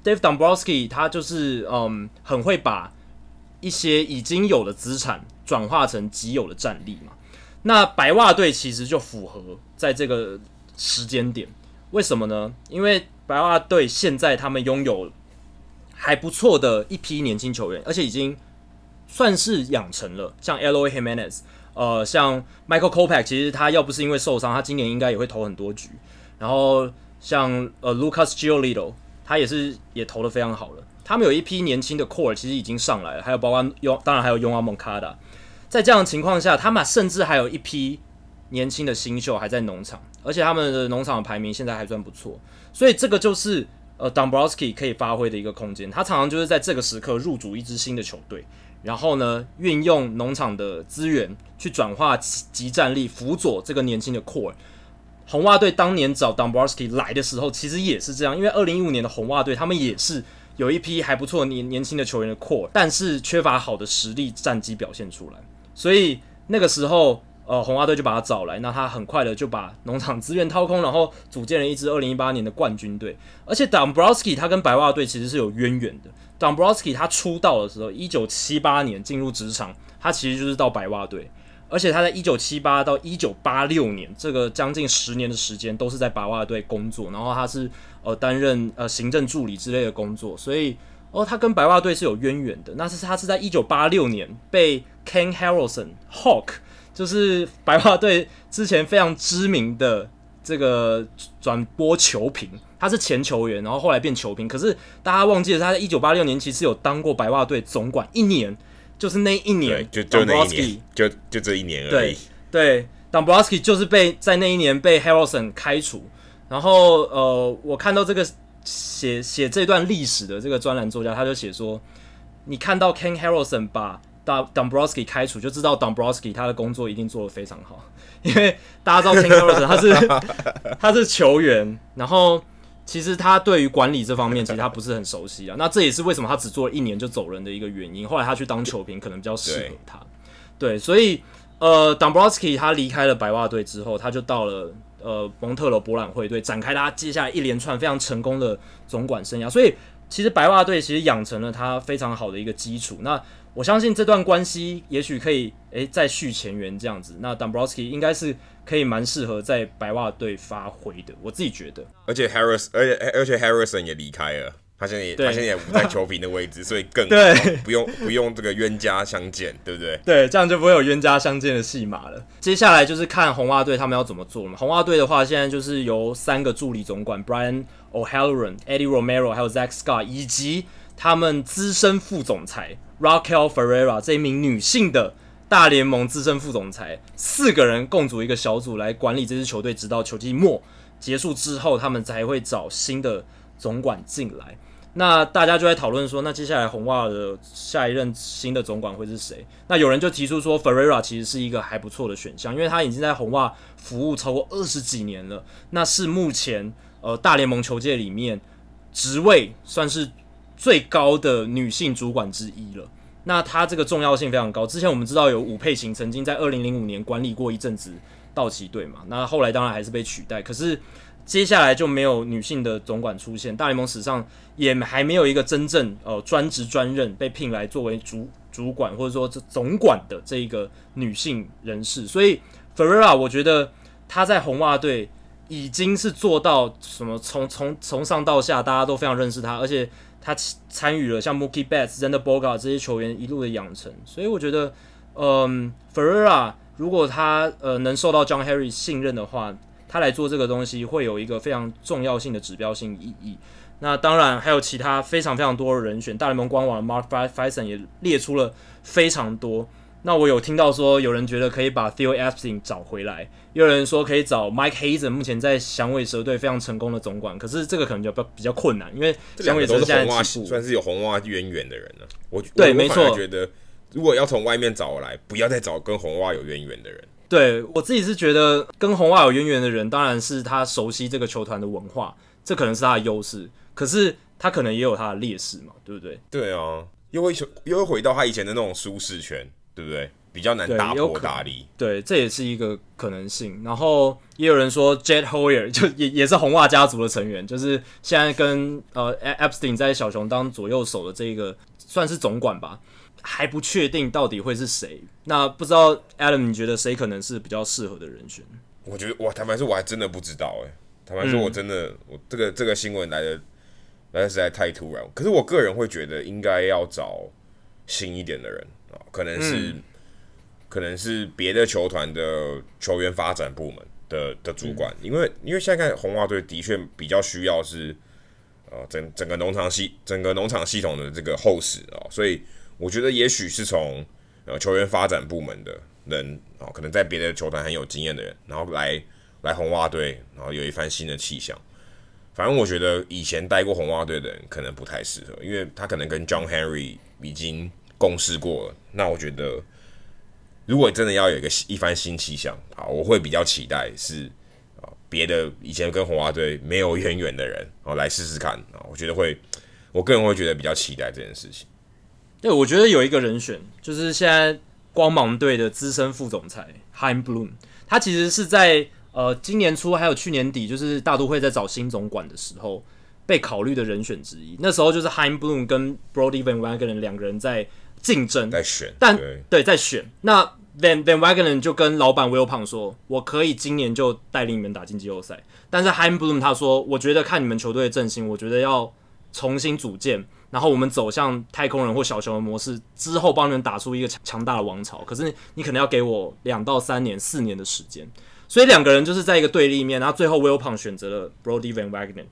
，Dave Dombrowski 他就是嗯，很会把一些已经有的资产转化成既有的战力嘛。那白袜队其实就符合在这个时间点，为什么呢？因为白袜队现在他们拥有还不错的一批年轻球员，而且已经算是养成了，像 Eloy Jimenez。呃，像 Michael Kopech，其实他要不是因为受伤，他今年应该也会投很多局。然后像呃 Lucas Giolito，他也是也投的非常好了。他们有一批年轻的 core，其实已经上来了，还有包括用，当然还有 Yoan Moncada。在这样的情况下，他们甚至还有一批年轻的新秀还在农场，而且他们的农场的排名现在还算不错。所以这个就是呃 Dombrowski 可以发挥的一个空间。他常常就是在这个时刻入主一支新的球队。然后呢，运用农场的资源去转化即战力，辅佐这个年轻的 core。红袜队当年找 Dombrowski 来的时候，其实也是这样，因为二零一五年的红袜队他们也是有一批还不错年年轻的球员的 core，但是缺乏好的实力战绩表现出来，所以那个时候，呃，红袜队就把他找来，那他很快的就把农场资源掏空，然后组建了一支二零一八年的冠军队。而且 Dombrowski 他跟白袜队其实是有渊源的。Dombrowski 他出道的时候，一九七八年进入职场，他其实就是到白袜队，而且他在一九七八到一九八六年这个将近十年的时间都是在白袜队工作，然后他是呃担任呃行政助理之类的工作，所以哦，他跟白袜队是有渊源的。那是他是在一九八六年被 Ken Harrelson Hawk，就是白袜队之前非常知名的这个转播球评，他是前球员，然后后来变球评。可是大家忘记了，他在一九八六年其实有当过白袜队总管一年，就是那一年，就就那一年，就就这一年而已。对，对，Dombrowski 就是被在那一年被 Harrelson 开除。然后呃，我看到这个。写写这段历史的这个专栏作家，他就写说，你看到 Ken Harrelson 把 Dombrowski 开除，就知道 Dombrowski 他的工作一定做得非常好，因为大家知道 Ken Harrelson 他是 他是球员，然后其实他对于管理这方面其实他不是很熟悉啊，那这也是为什么他只做了一年就走人的一个原因。后来他去当球评，可能比较适合他。对，对，所以呃，Dombrowski 他离开了白袜队之后，他就到了。呃，蒙特罗博览会队展开他接下来一连串非常成功的总管生涯，所以其实白袜队其实养成了他非常好的一个基础。那我相信这段关系也许可以诶、欸、再续前缘这样子。那 Dombrowski 应该是可以蛮适合在白袜队发挥的，我自己觉得。而且 Harris，而且而且 Harrison 也离开了。他现在也，他现在也不在 球评的位置，所以更对，不用不用这个冤家相见，对不对？对，这样就不会有冤家相见的戏码了。接下来就是看红袜队他们要怎么做了嘛。红袜队的话，现在就是由三个助理总管 Brian O'Halloran、Eddie Romero 还有 Zach Scott，以及他们资深副总裁 Raquel Ferreira 这一名女性的大联盟资深副总裁，四个人共组一个小组来管理这支球队，直到球季末结束之后，他们才会找新的总管进来。那大家就在讨论说，那接下来红袜的下一任新的总管会是谁？那有人就提出说，Ferreira 其实是一个还不错的选项，因为他已经在红袜服务超过二十几年了，那是目前呃大联盟球界里面职位算是最高的女性主管之一了。那她这个重要性非常高。之前我们知道有武佩琴曾经在二零零五年管理过一阵子道奇队嘛，那后来当然还是被取代，可是。接下来就没有女性的总管出现，大联盟史上也还没有一个真正呃专职专任被聘来作为主主管或者说这总管的这一个女性人士，所以 Ferrera，我觉得她在红袜队已经是做到什么从从从上到下大家都非常认识她，而且他参与了像 Mookie Betts、z e n d e r Boga 这些球员一路的养成，所以我觉得嗯，Ferrera 如果他呃能受到 John Harry 信任的话。他来做这个东西会有一个非常重要性的指标性意义。那当然还有其他非常非常多的人选，大联盟官网的 Mark Fison 也列出了非常多。那我有听到说有人觉得可以把 Theo Epstein 找回来，也有人说可以找 Mike Hazen，目前在响尾蛇队非常成功的总管。可是这个可能就比较比较困难，因为响尾蛇现在算是有红袜渊源的人了。我对，没错，我觉得如果要从外面找来，不要再找跟红袜有渊源的人。对，我自己是觉得跟红袜有渊源的人，当然是他熟悉这个球团的文化，这可能是他的优势。可是他可能也有他的劣势嘛，对不对？对啊，又会又会回到他以前的那种舒适圈，对不对？比较难打破大立。对，这也是一个可能性。然后也有人说，Jed Hoyer 就也也是红袜家族的成员，就是现在跟呃 Epstein 在小熊当左右手的这个算是总管吧。还不确定到底会是谁，那不知道 Adam，你觉得谁可能是比较适合的人选？我觉得哇，坦白说，我还真的不知道哎。坦白说，我真的，嗯、我这个这个新闻来的来的实在太突然。可是我个人会觉得，应该要找新一点的人啊，可能是、嗯、可能是别的球团的球员发展部门的的主管，嗯、因为因为现在看红袜队的确比较需要是呃整整个农场系整个农场系统的这个厚实啊，所以。我觉得也许是从呃球员发展部门的人哦，可能在别的球团很有经验的人，然后来来红袜队，然后有一番新的气象。反正我觉得以前待过红袜队的人可能不太适合，因为他可能跟 John Henry 已经共事过了。那我觉得如果真的要有一个一番新气象啊，我会比较期待是啊别的以前跟红袜队没有渊源的人哦来试试看啊，我觉得会，我个人会觉得比较期待这件事情。对，我觉得有一个人选，就是现在光芒队的资深副总裁 Chaim Bloom，他其实是在呃今年初还有去年底，就是大都会在找新总管的时候被考虑的人选之一。那时候就是 Chaim Bloom 跟 Brody Van Wagenen 两个人在竞争，在选，但对，对在选。那 Van Van Wagenen 就跟老板 WILL PON 说：“我可以今年就带领你们打进季后赛。”但是 Chaim Bloom 他说：“我觉得看你们球队的阵型，我觉得要。”重新组建，然后我们走向太空人或小熊的模式之后，帮你们打出一个强强大的王朝。可是你可能要给我两到三年、四年的时间。所以两个人就是在一个对立面，然后最后 WILL PON 选择了 Brodie Van Wagenen。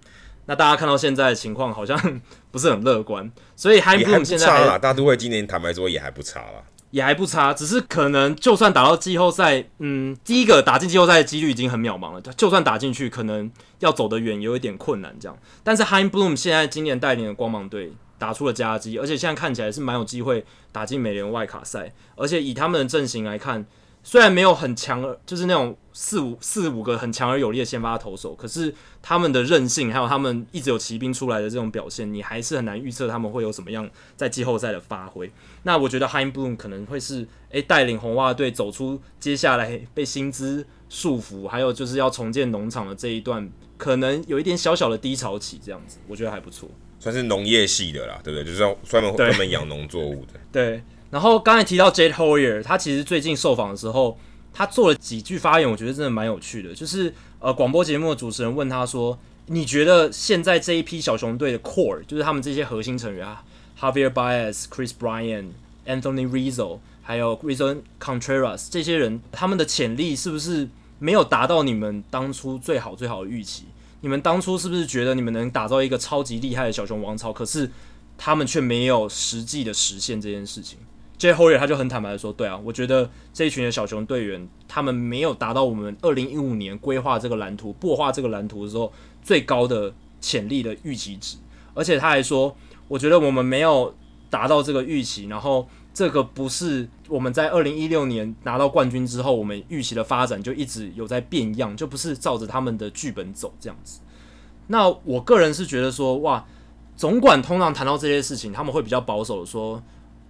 那大家看到现在的情况好像 不是很乐观，所以 Chaim Bloom 现在还大都会今年坦白说也还不差啦，也还不差，只是可能就算打到季后赛，嗯，第一个打进季后赛的几率已经很渺茫了，就算打进去，可能要走得远有一点困难这样。但是 Chaim Bloom 现在今年带领的光芒队打出了佳绩，而且现在看起来是蛮有机会打进美联外卡赛，而且以他们的阵型来看。虽然没有很强，就是那种四五四五个很强而有力的先发投手，可是他们的韧性，还有他们一直有骑兵出来的这种表现，你还是很难预测他们会有什么样在季后赛的发挥。那我觉得 Chaim Bloom 可能会是诶带领红袜队走出接下来被薪资束缚，还有就是要重建农场的这一段，可能有一点小小的低潮期，这样子我觉得还不错。算是农业系的啦，对不对？就是专门专门养农作物的。对。然后刚才提到 Jade Hoyer，他其实最近受访的时候，他做了几句发言，我觉得真的蛮有趣的。就是呃，广播节目的主持人问他说：“你觉得现在这一批小熊队的 core，就是他们这些核心成员啊，Javier Baez、Kris b r y a n、Anthony Rizzo，还有 Grayson Contreras 这些人，他们的潜力是不是没有达到你们当初最好最好的预期？你们当初是不是觉得你们能打造一个超级厉害的小熊王朝？可是他们却没有实际的实现这件事情？” J. Hoyle 他就很坦白的说：“对啊，我觉得这一群的小熊队员，他们没有达到我们二零一五年规划这个蓝图、擘画这个蓝图的时候最高的潜力的预期值。而且他还说，我觉得我们没有达到这个预期，然后这个不是我们在二零一六年拿到冠军之后，我们预期的发展就一直有在变样，就不是照着他们的剧本走这样子。那我个人是觉得说，哇，总管通常谈到这些事情，他们会比较保守的说。”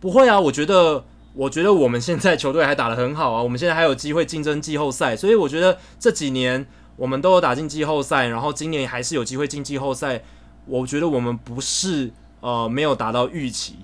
不会啊，我觉得，我觉得我们现在球队还打得很好啊，我们现在还有机会竞争季后赛，所以我觉得这几年我们都有打进季后赛，然后今年还是有机会进季后赛。我觉得我们不是呃没有达到预期，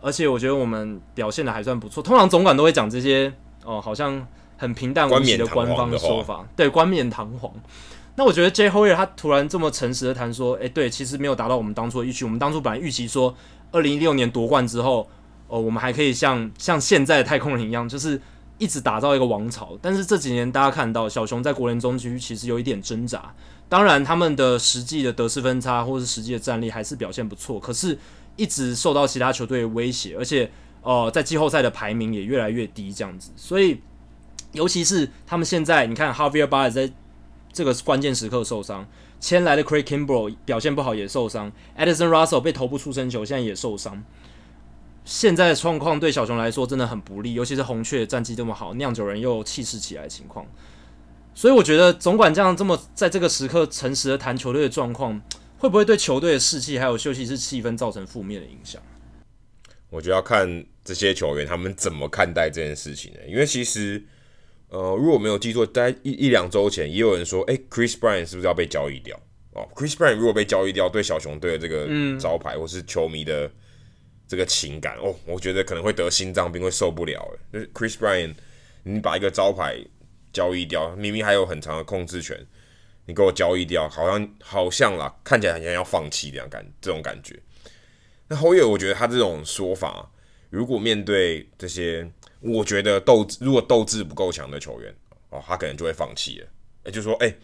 而且我觉得我们表现的还算不错。通常总管都会讲这些哦、呃，好像很平淡无奇的官方的说法，对，冠冕堂皇。那我觉得 Jed Hoyer 他突然这么诚实的谈说，诶，对，其实没有达到我们当初的预期。我们当初本来预期说，二零一六年夺冠之后。哦，我们还可以像像现在的太空人一样，就是一直打造一个王朝。但是这几年大家看到小熊在国联中区其实有一点挣扎。当然，他们的实际的得失分差或是实际的战力还是表现不错，可是一直受到其他球队的威胁，而且呃，在季后赛的排名也越来越低这样子。所以，尤其是他们现在，你看 Javier Baez 在这个关键时刻受伤，签来的 Craig Kimbrel 表现不好也受伤，Edison Russell 被头部出生球，现在也受伤。现在的状况对小熊来说真的很不利，尤其是红雀战绩这么好，酿酒人又气势起来的情况，所以我觉得总管这样这么在这个时刻诚实的谈球队的状况，会不会对球队的士气还有休息室气氛造成负面的影响？我觉得要看这些球员他们怎么看待这件事情呢？因为其实，呃，如果没有记错，在一一两周前也有人说，哎，Chris Bryant 是不是要被交易掉？哦，Chris Bryant 如果被交易掉，对小熊队的这个招牌、嗯、或是球迷的。这个情感哦，我觉得可能会得心脏病，会受不了。诶，就是 Chris b r y a n 你把一个招牌交易掉，明明还有很长的控制权，你给我交易掉，好像好像啦，看起来好像要放弃这样感这种感觉。那 Hoyer，我觉得他这种说法，如果面对这些，我觉得斗志如果斗志不够强的球员哦，他可能就会放弃了。诶，就说诶，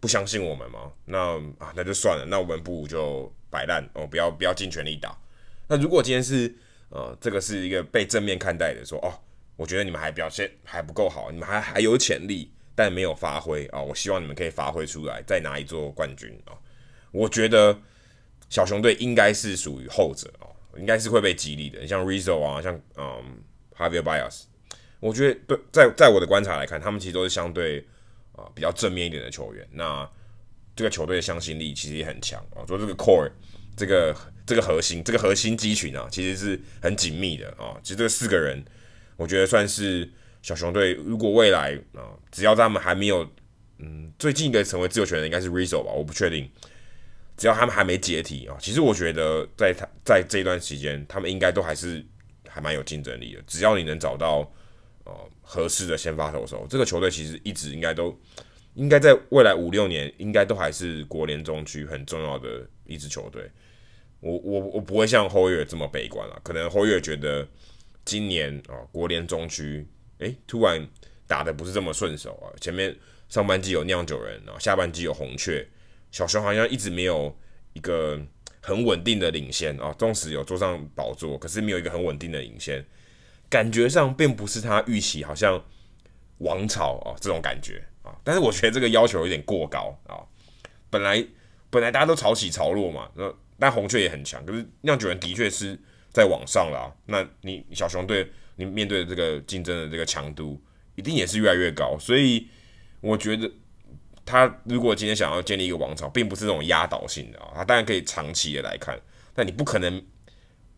不相信我们吗？那啊，那就算了，那我们不如就摆烂哦，不要不要尽全力打。那如果今天是呃，这个是一个被正面看待的，说哦，我觉得你们还表现还不够好，你们还还有潜力，但没有发挥啊、哦，我希望你们可以发挥出来，再拿一座冠军啊、哦。我觉得小熊队应该是属于后者哦，应该是会被激励的。你像 Rizzo 啊，像嗯 Javier Baez，我觉得对，在在我的观察来看，他们其实都是相对啊、呃、比较正面一点的球员。那这个球队的向心力其实也很强啊，说、哦、这个 core 这个。这个核心，这个核心肌群啊，其实是很紧密的啊。其实这四个人，我觉得算是小熊队。如果未来啊，只要他们还没有，嗯，最近一个成为自由球员的应该是 Rizzo 吧，我不确定。只要他们还没解体啊，其实我觉得在他在这段时间，他们应该都还是还蛮有竞争力的。只要你能找到呃合适的先发投手，这个球队其实一直应该都应该在未来五六年，应该都还是国联中区很重要的一支球队。我我我不会像侯月这么悲观了。可能侯月觉得今年啊、国联中区诶，突然打的不是这么顺手啊。前面上半季有酿酒人，然后下半季有红雀，小熊好像一直没有一个很稳定的领先啊。纵使有坐上宝座，可是没有一个很稳定的领先，感觉上并不是他预期，好像王朝啊这种感觉啊。但是我觉得这个要求有点过高啊。本来本来大家都潮起潮落嘛，那。但红雀也很强，可是酿酒人的确是在往上了。那你小熊队，你面对的这个竞争的这个强度，一定也是越来越高。所以我觉得他如果今天想要建立一个王朝，并不是这种压倒性的啊。他当然可以长期的来看，但你不可能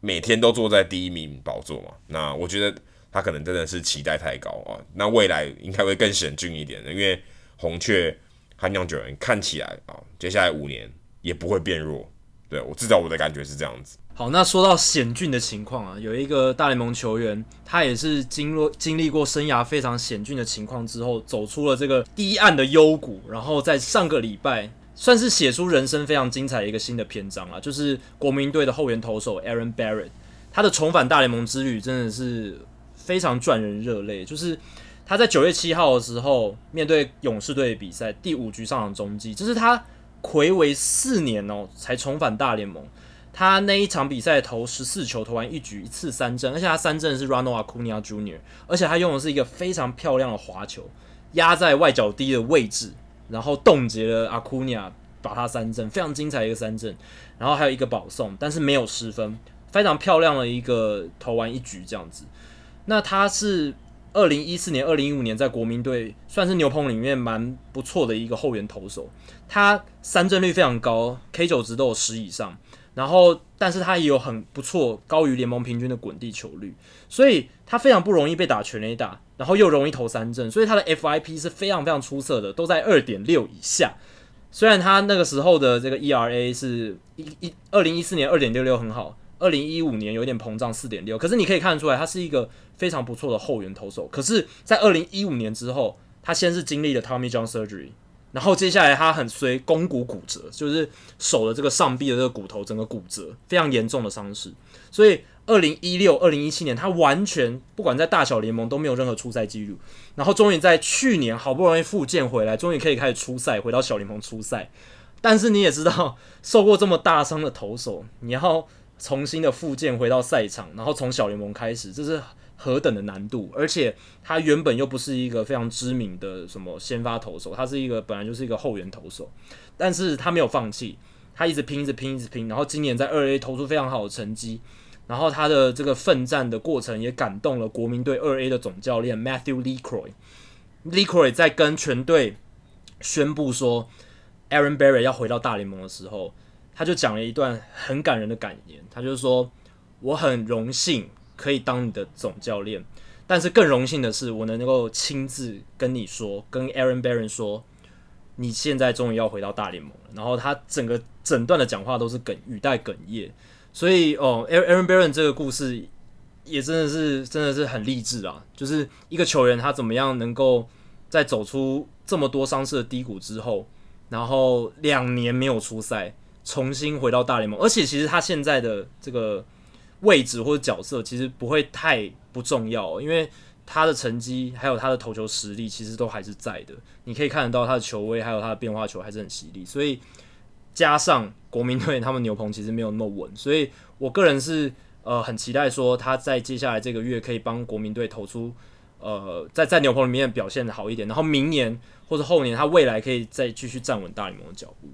每天都坐在第一名宝座嘛。那我觉得他可能真的是期待太高啊。那未来应该会更险峻一点的，因为红雀和酿酒人看起来啊，接下来五年也不会变弱。对，我至少我的感觉是这样子。好，那说到险峻的情况啊，有一个大联盟球员，他也是经历经历过生涯非常险峻的情况之后，走出了这个低暗的幽谷，然后在上个礼拜算是写出人生非常精彩的一个新的篇章啊，就是国民队的后援投手 Aaron Barrett，他的重返大联盟之旅真的是非常赚人热泪。就是他在九月七号的时候面对勇士队比赛，第五局上场中继，这是他。睽违四年哦，才重返大联盟。他那一场比赛投十四球，投完一局一次三振，而且他三振是 Ronald Acuna Jr.，而且他用的是一个非常漂亮的滑球，压在外角低的位置，然后冻结了 Acuna，把他三振，非常精彩一个三振。然后还有一个保送，但是没有失分，非常漂亮的一个投完一局这样子。那他是。二零一四年、二零一五年在国民队算是牛棚里面蛮不错的一个后援投手，他三振率非常高，K 九值都有十以上，然后但是他也有很不错高于联盟平均的滚地球率，所以他非常不容易被打全垒打，然后又容易投三振，所以他的 FIP 是非常非常出色的，都在二点六以下。虽然他那个时候的这个 ERA 是一一二零一四年二点六六很好。二零一五年有点膨胀，四点六。可是你可以看得出来，他是一个非常不错的后援投手。可是，在二零一五年之后，他先是经历了 Tommy John surgery，然后接下来他很随肱骨骨折，就是手的这个上臂的这个骨头整个骨折，非常严重的伤势。所以，二零一六、二零一七年，他完全不管在大小联盟都没有任何出赛记录。然后，终于在去年好不容易复健回来，终于可以开始出赛，回到小联盟出赛。但是你也知道，受过这么大伤的投手，你要。重新的复健回到赛场，然后从小联盟开始，这是何等的难度！而且他原本又不是一个非常知名的什么先发投手，他是一个本来就是一个后援投手，但是他没有放弃，他一直拼，一直拼，一直拼，然后今年在二 A 投出非常好的成绩，然后他的这个奋战的过程也感动了国民队二 A 的总教练 Matthew LeCroy。LeCroy 在跟全队宣布说 Aaron Barry 要回到大联盟的时候。他就讲了一段很感人的感言，他就说：“我很荣幸可以当你的总教练，但是更荣幸的是，我能够亲自跟你说，跟 Aaron Baron 说，你现在终于要回到大联盟了。”然后他整个整段的讲话都是哽语带哽咽，所以哦，Aaron Barron 这个故事也真的是真的是很励志啊！就是一个球员他怎么样能够在走出这么多伤势的低谷之后，然后两年没有出赛。重新回到大联盟，而且其实他现在的这个位置或者角色其实不会太不重要，因为他的成绩还有他的投球实力其实都还是在的。你可以看得到他的球威还有他的变化球还是很犀利，所以加上国民队他们牛棚其实没有那么稳，所以我个人是呃很期待说他在接下来这个月可以帮国民队投出呃在在牛棚里面表现的好一点，然后明年或者后年他未来可以再继续站稳大联盟的脚步。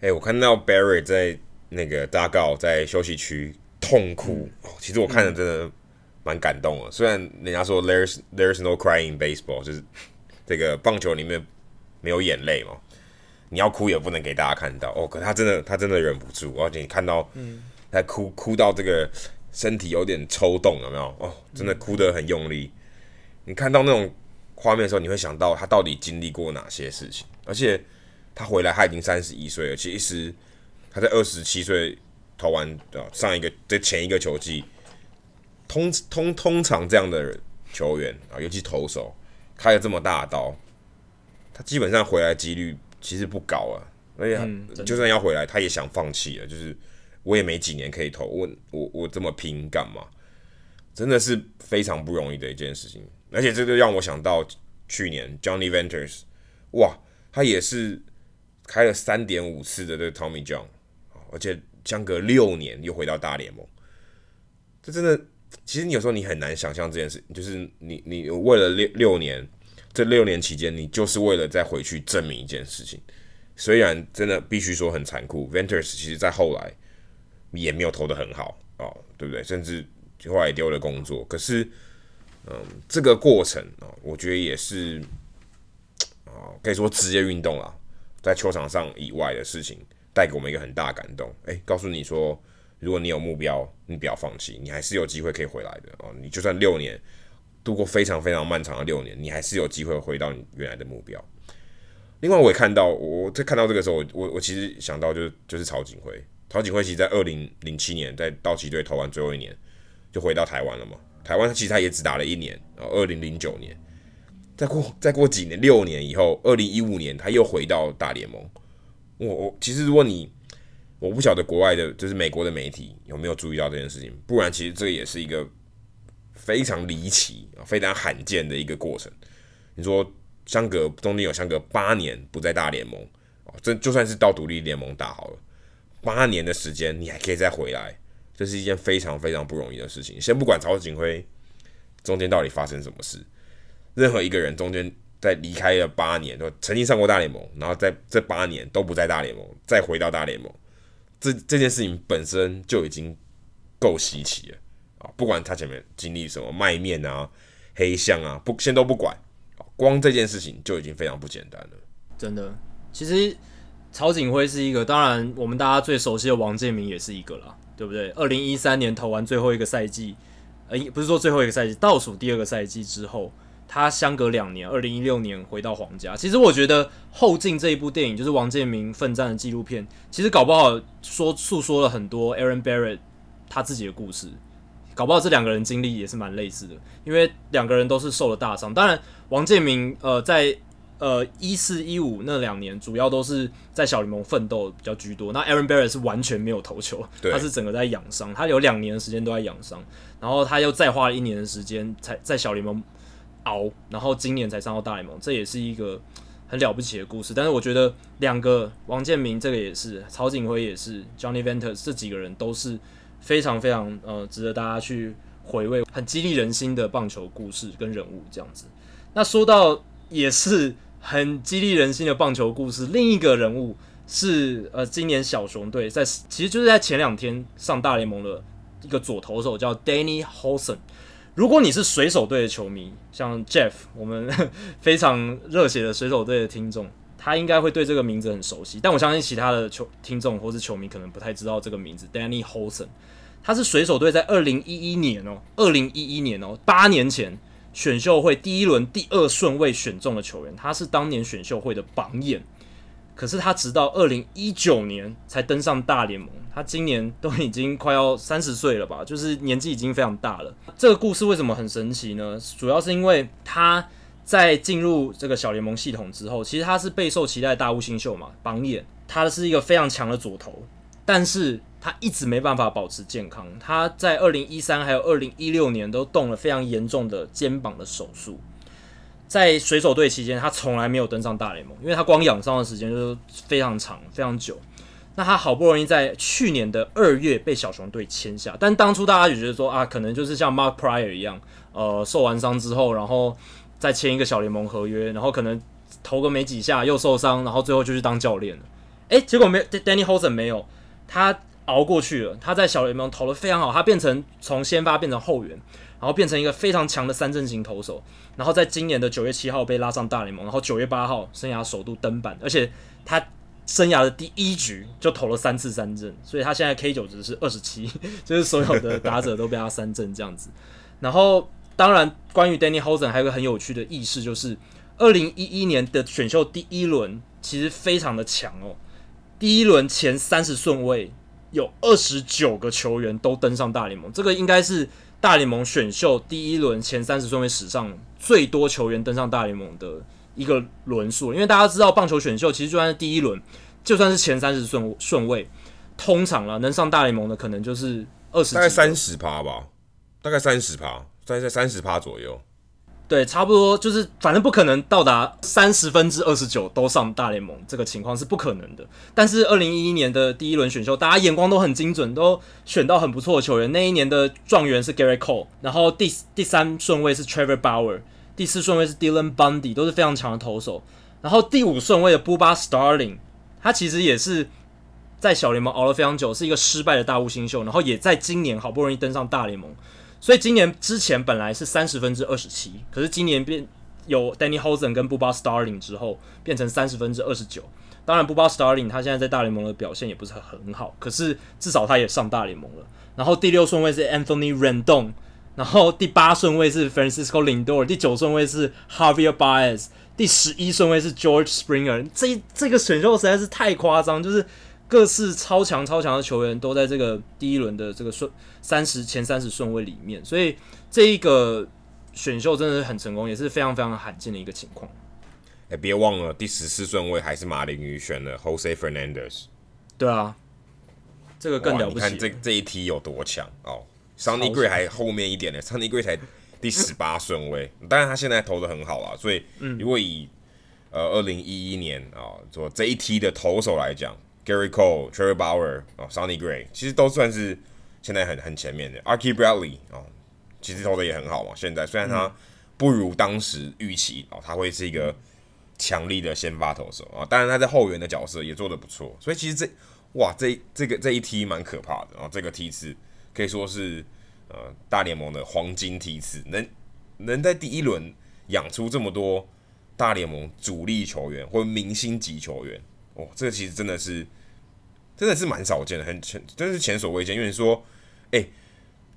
哎、欸，我看到 Barry 在那个大告在休息区痛哭，嗯，其实我看着真的蛮感动的，嗯。虽然人家说 there's there's no crying in baseball，就是这个棒球里面没有眼泪嘛，你要哭也不能给大家看到哦。可他真的他真的忍不住，而且你看到他哭哭到这个身体有点抽动，有没有？哦，真的哭得很用力。你看到那种画面的时候，你会想到他到底经历过哪些事情，而且。他回来，他已经三十一岁了。其实他在二十七岁投完啊上一个这前一个球季，通通通常这样的球员啊，尤其投手开了这么大的刀，他基本上回来几率其实不高啊。而且就算要回来，他也想放弃了。就是我也没几年可以投，我我我这么拼干嘛？真的是非常不容易的一件事情。而且这就让我想到去年 Johnny Venters，哇，他也是开了三点五次的这个 Tommy John，而且相隔六年又回到大联盟，这真的，其实你有时候你很难想象这件事，就是你你为了六六年，这六年期间，你就是为了再回去证明一件事情。虽然真的必须说很残酷，Venters 其实在后来也没有投的很好哦，对不对？甚至后来丢了工作，可是。嗯，这个过程啊，我觉得也是啊，可以说职业运动啊，在球场上以外的事情，带给我们一个很大感动。诶，告诉你说，如果你有目标，你不要放弃，你还是有机会可以回来的哦。你就算六年度过非常非常漫长的六年，你还是有机会回到你原来的目标。另外，我也看到，我在看到这个时候，我我我其实想到就是就是曹锦辉，曹锦辉其实在二零零七年在道奇队投完最后一年，就回到台湾了嘛。台湾其实他也只打了一年，然后二零零九年，再过 再过几年，六年以后，二零一五年他又回到大联盟。我我其实如果你我不晓得国外的，就是美国的媒体有没有注意到这件事情，不然其实这也是一个非常离奇啊、非常罕见的一个过程。你说相隔中间有相隔八年不在大联盟，哦，这就算是到独立联盟打好了，八年的时间你还可以再回来。这是一件非常非常不容易的事情。先不管曹锦辉中间到底发生什么事，任何一个人中间在离开了八年，都曾经上过大联盟，然后在这八年都不在大联盟，再回到大联盟，这这件事情本身就已经够稀奇了啊！不管他前面经历什么卖面啊、黑箱啊，不先都不管，光这件事情就已经非常不简单了。真的，其实曹锦辉是一个，当然我们大家最熟悉的王建民也是一个啦。对不对？二零一三年投完最后一个赛季，呃，不是说最后一个赛季，倒数第二个赛季之后，他相隔两年，二零一六年回到皇家。其实我觉得后进这一部电影就是王建民奋战的纪录片，其实搞不好说诉说了很多 Aaron Barrett 他自己的故事，搞不好这两个人经历也是蛮类似的，因为两个人都是受了大伤。当然，王建民呃在。呃，一四一五那两年，主要都是在小联盟奋斗比较居多。那 Aaron Barrett 是完全没有投球，他是整个在养伤，他有两年的时间都在养伤，然后他又再花了一年的时间才在小联盟熬，然后今年才上到大联盟，这也是一个很了不起的故事。但是我觉得两个王建民这个也是，曹景辉也是，Johnny Venters 这几个人都是非常非常呃值得大家去回味，很激励人心的棒球故事跟人物这样子。那说到也是。很激励人心的棒球故事。另一个人物是呃，今年小熊队在其实就是在前两天上大联盟的一个左投手叫 Danny Hossan。如果你是水手队的球迷，像 Jeff，我们 非常热血的水手队的听众，他应该会对这个名字很熟悉。但我相信其他的球听众或是球迷可能不太知道这个名字。Danny Hossan，他是水手队在二零一一年哦，二零一一年哦，八年前。选秀会第一轮第二顺位选中的球员，他是当年选秀会的榜眼。可是他直到二零一九年才登上大联盟，他今年都已经快要三十岁了吧，就是年纪已经非常大了。这个故事为什么很神奇呢？主要是因为他在进入这个小联盟系统之后，其实他是备受期待的大物新秀嘛，榜眼。他是一个非常强的左投，但是。他一直没办法保持健康，他在二零一三还有二零一六年都动了非常严重的肩膀的手术。在水手队期间，他从来没有登上大联盟，因为他光养伤的时间就是非常长、非常久。那他好不容易在去年的二月被小熊队签下，但当初大家就觉得说啊，可能就是像 Mark Prior 一样，呃，受完伤之后，然后再签一个小联盟合约，然后可能投个没几下又受伤，然后最后就去当教练了。诶，结果没有，Danny Hossan 没有他。熬过去了，他在小联盟投得非常好，他变成从先发变成后援，然后变成一个非常强的三阵型投手，然后在今年的九月七号被拉上大联盟，然后九月八号生涯首度登板，而且他生涯的第一局就投了三次三振，所以他现在 K 九值是二十七，就是所有的打者都被他三振这样子。然后当然，关于 Danny Hossan 还有个很有趣的軼事，就是二零一一年的选秀第一轮其实非常的强哦，第一轮前三十顺位。有二十九个球员都登上大联盟，这个应该是大联盟选秀第一轮前三十顺位史上最多球员登上大联盟的一个轮数。因为大家知道，棒球选秀其实就算是第一轮，就算是前三十顺顺位，通常啦，能上大联盟的可能就是二十，大概三十趴吧，大概三十趴，在在三十趴左右。对，差不多就是，反正不可能到达三十分之二十九都上大联盟，这个情况是不可能的。但是二零一一年的第一轮选秀，大家眼光都很精准，都选到很不错的球员。那一年的状元是 Gerrit Cole，然后第第三顺位是 Trevor Bauer，第四顺位是 Dylan Bundy，都是非常强的投手。然后第五顺位的 Bubba Starling，他其实也是在小联盟熬了非常久，是一个失败的大物新秀，然后也在今年好不容易登上大联盟。所以今年之前本来是三十分之二十七，可是今年变有 Danny h o s e n 跟 Bubba Starling 之后，变成三十分之二十九。当然，Bubba Starling 他现在在大联盟的表现也不是很好，可是至少他也上大联盟了。然后第六顺位是 Anthony Rendon，然后第八顺位是 Francisco Lindor，第九顺位是 Javier Baez，第十一顺位是 George Springer。这这个选秀实在是太夸张，就是。各式超强超强的球员都在这个第一轮的这个顺三十前三十顺位里面，所以这一个选秀真的是很成功，也是非常非常罕见的一个情况。哎、欸，别忘了第十四顺位还是马林鱼选的 Jose Fernandez。对啊，这个更了不起。你看这这一梯有多强哦，Sonny Gray 还后面一点呢，Sonny Gray 才第十八顺位。当然他现在投的很好啊，所以如果以、嗯、呃二零一一年啊做、哦、这一梯的投手来讲。Gerrit Cole、Trevor Bauer 哦，Sonny Gray 其实都算是现在很很前面的。Archie Bradley 哦，其实投的也很好嘛。现在虽然他不如当时预期哦，他会是一个强力的先发投手啊。当然他在后援的角色也做的不错。所以其实这哇，这这个这一梯蛮可怕的。然后这个梯次可以说是呃大联盟的黄金梯次，能能在第一轮养出这么多大联盟主力球员或明星级球员哦，这个其实真的是。真的是蛮少见的，很前，真是前所未见。因为说，哎、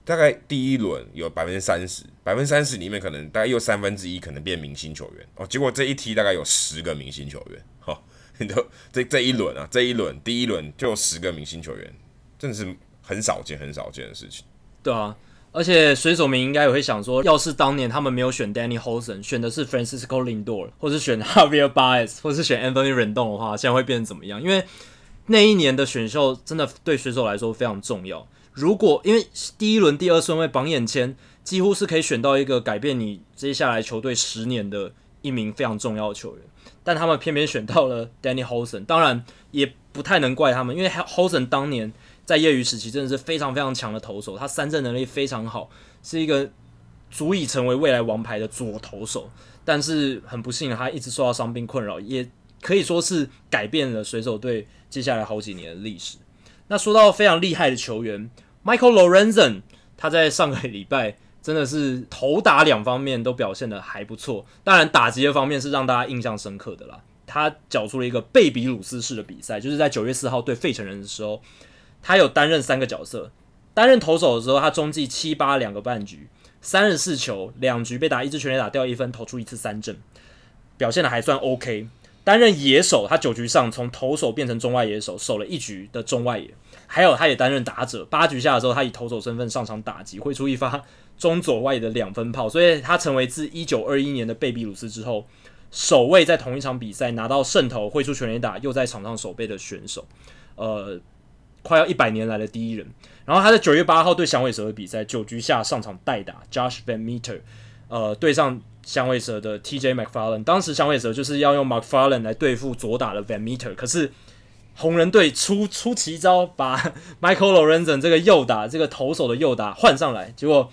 大概第一轮有百分之三十，百分之三十里面可能大概有三分之一可能变明星球员哦。结果这一梯大概有十个明星球员，哈、哦，你都这这一轮啊，这一轮第一轮就有十个明星球员，真的是很少见、很少见的事情。对啊，而且水手们应该也会想说，要是当年他们没有选 Danny Hosden，选的是 Francisco Lindor，或是选 Javier Baez，或是选 Anthony Rendon 的话，现在会变成怎么样？因为那一年的选秀真的对水手来说非常重要。如果因为第一轮第二顺位榜眼签，几乎是可以选到一个改变你接下来球队十年的一名非常重要的球员，但他们偏偏选到了 Danny Hosden。当然也不太能怪他们，因为 h o s e n 当年在业余时期真的是非常非常强的投手，他三振能力非常好，是一个足以成为未来王牌的左投手。但是很不幸，他一直受到伤病困扰，也可以说是改变了水手队。接下来好几年的历史。那说到非常厉害的球员，Michael Lorenzen，他在上个礼拜真的是投打两方面都表现得还不错。当然打击的方面是让大家印象深刻的啦。他缴出了一个贝比鲁斯式的比赛，就是在九月四号对费城人的时候，他有担任三个角色。担任投手的时候，他中继七八两个半局，三十四球两局被打一支全垒打掉一分，投出一次三振，表现的还算 OK。担任野手，他九局上从投手变成中外野手，守了一局的中外野。还有，他也担任打者，八局下的时候，他以投手身份上场打击，挥出一发中左外野的两分炮，所以他成为自一九二一年的贝比鲁斯之后，首位在同一场比赛拿到胜投、挥出全垒打又在场上守备的选手。呃，快要一百年来的第一人。然后他在九月八号对响尾蛇的比赛，九局下上场代打，Josh Van Meter，呃，对上。响尾蛇的 TJ McFarland，当时响尾蛇就是要用 McFarland 来对付左打的 Van Meter，可是红人队出出奇招，把 Michael Lorenzen 这个右打这个投手的右打换上来，结果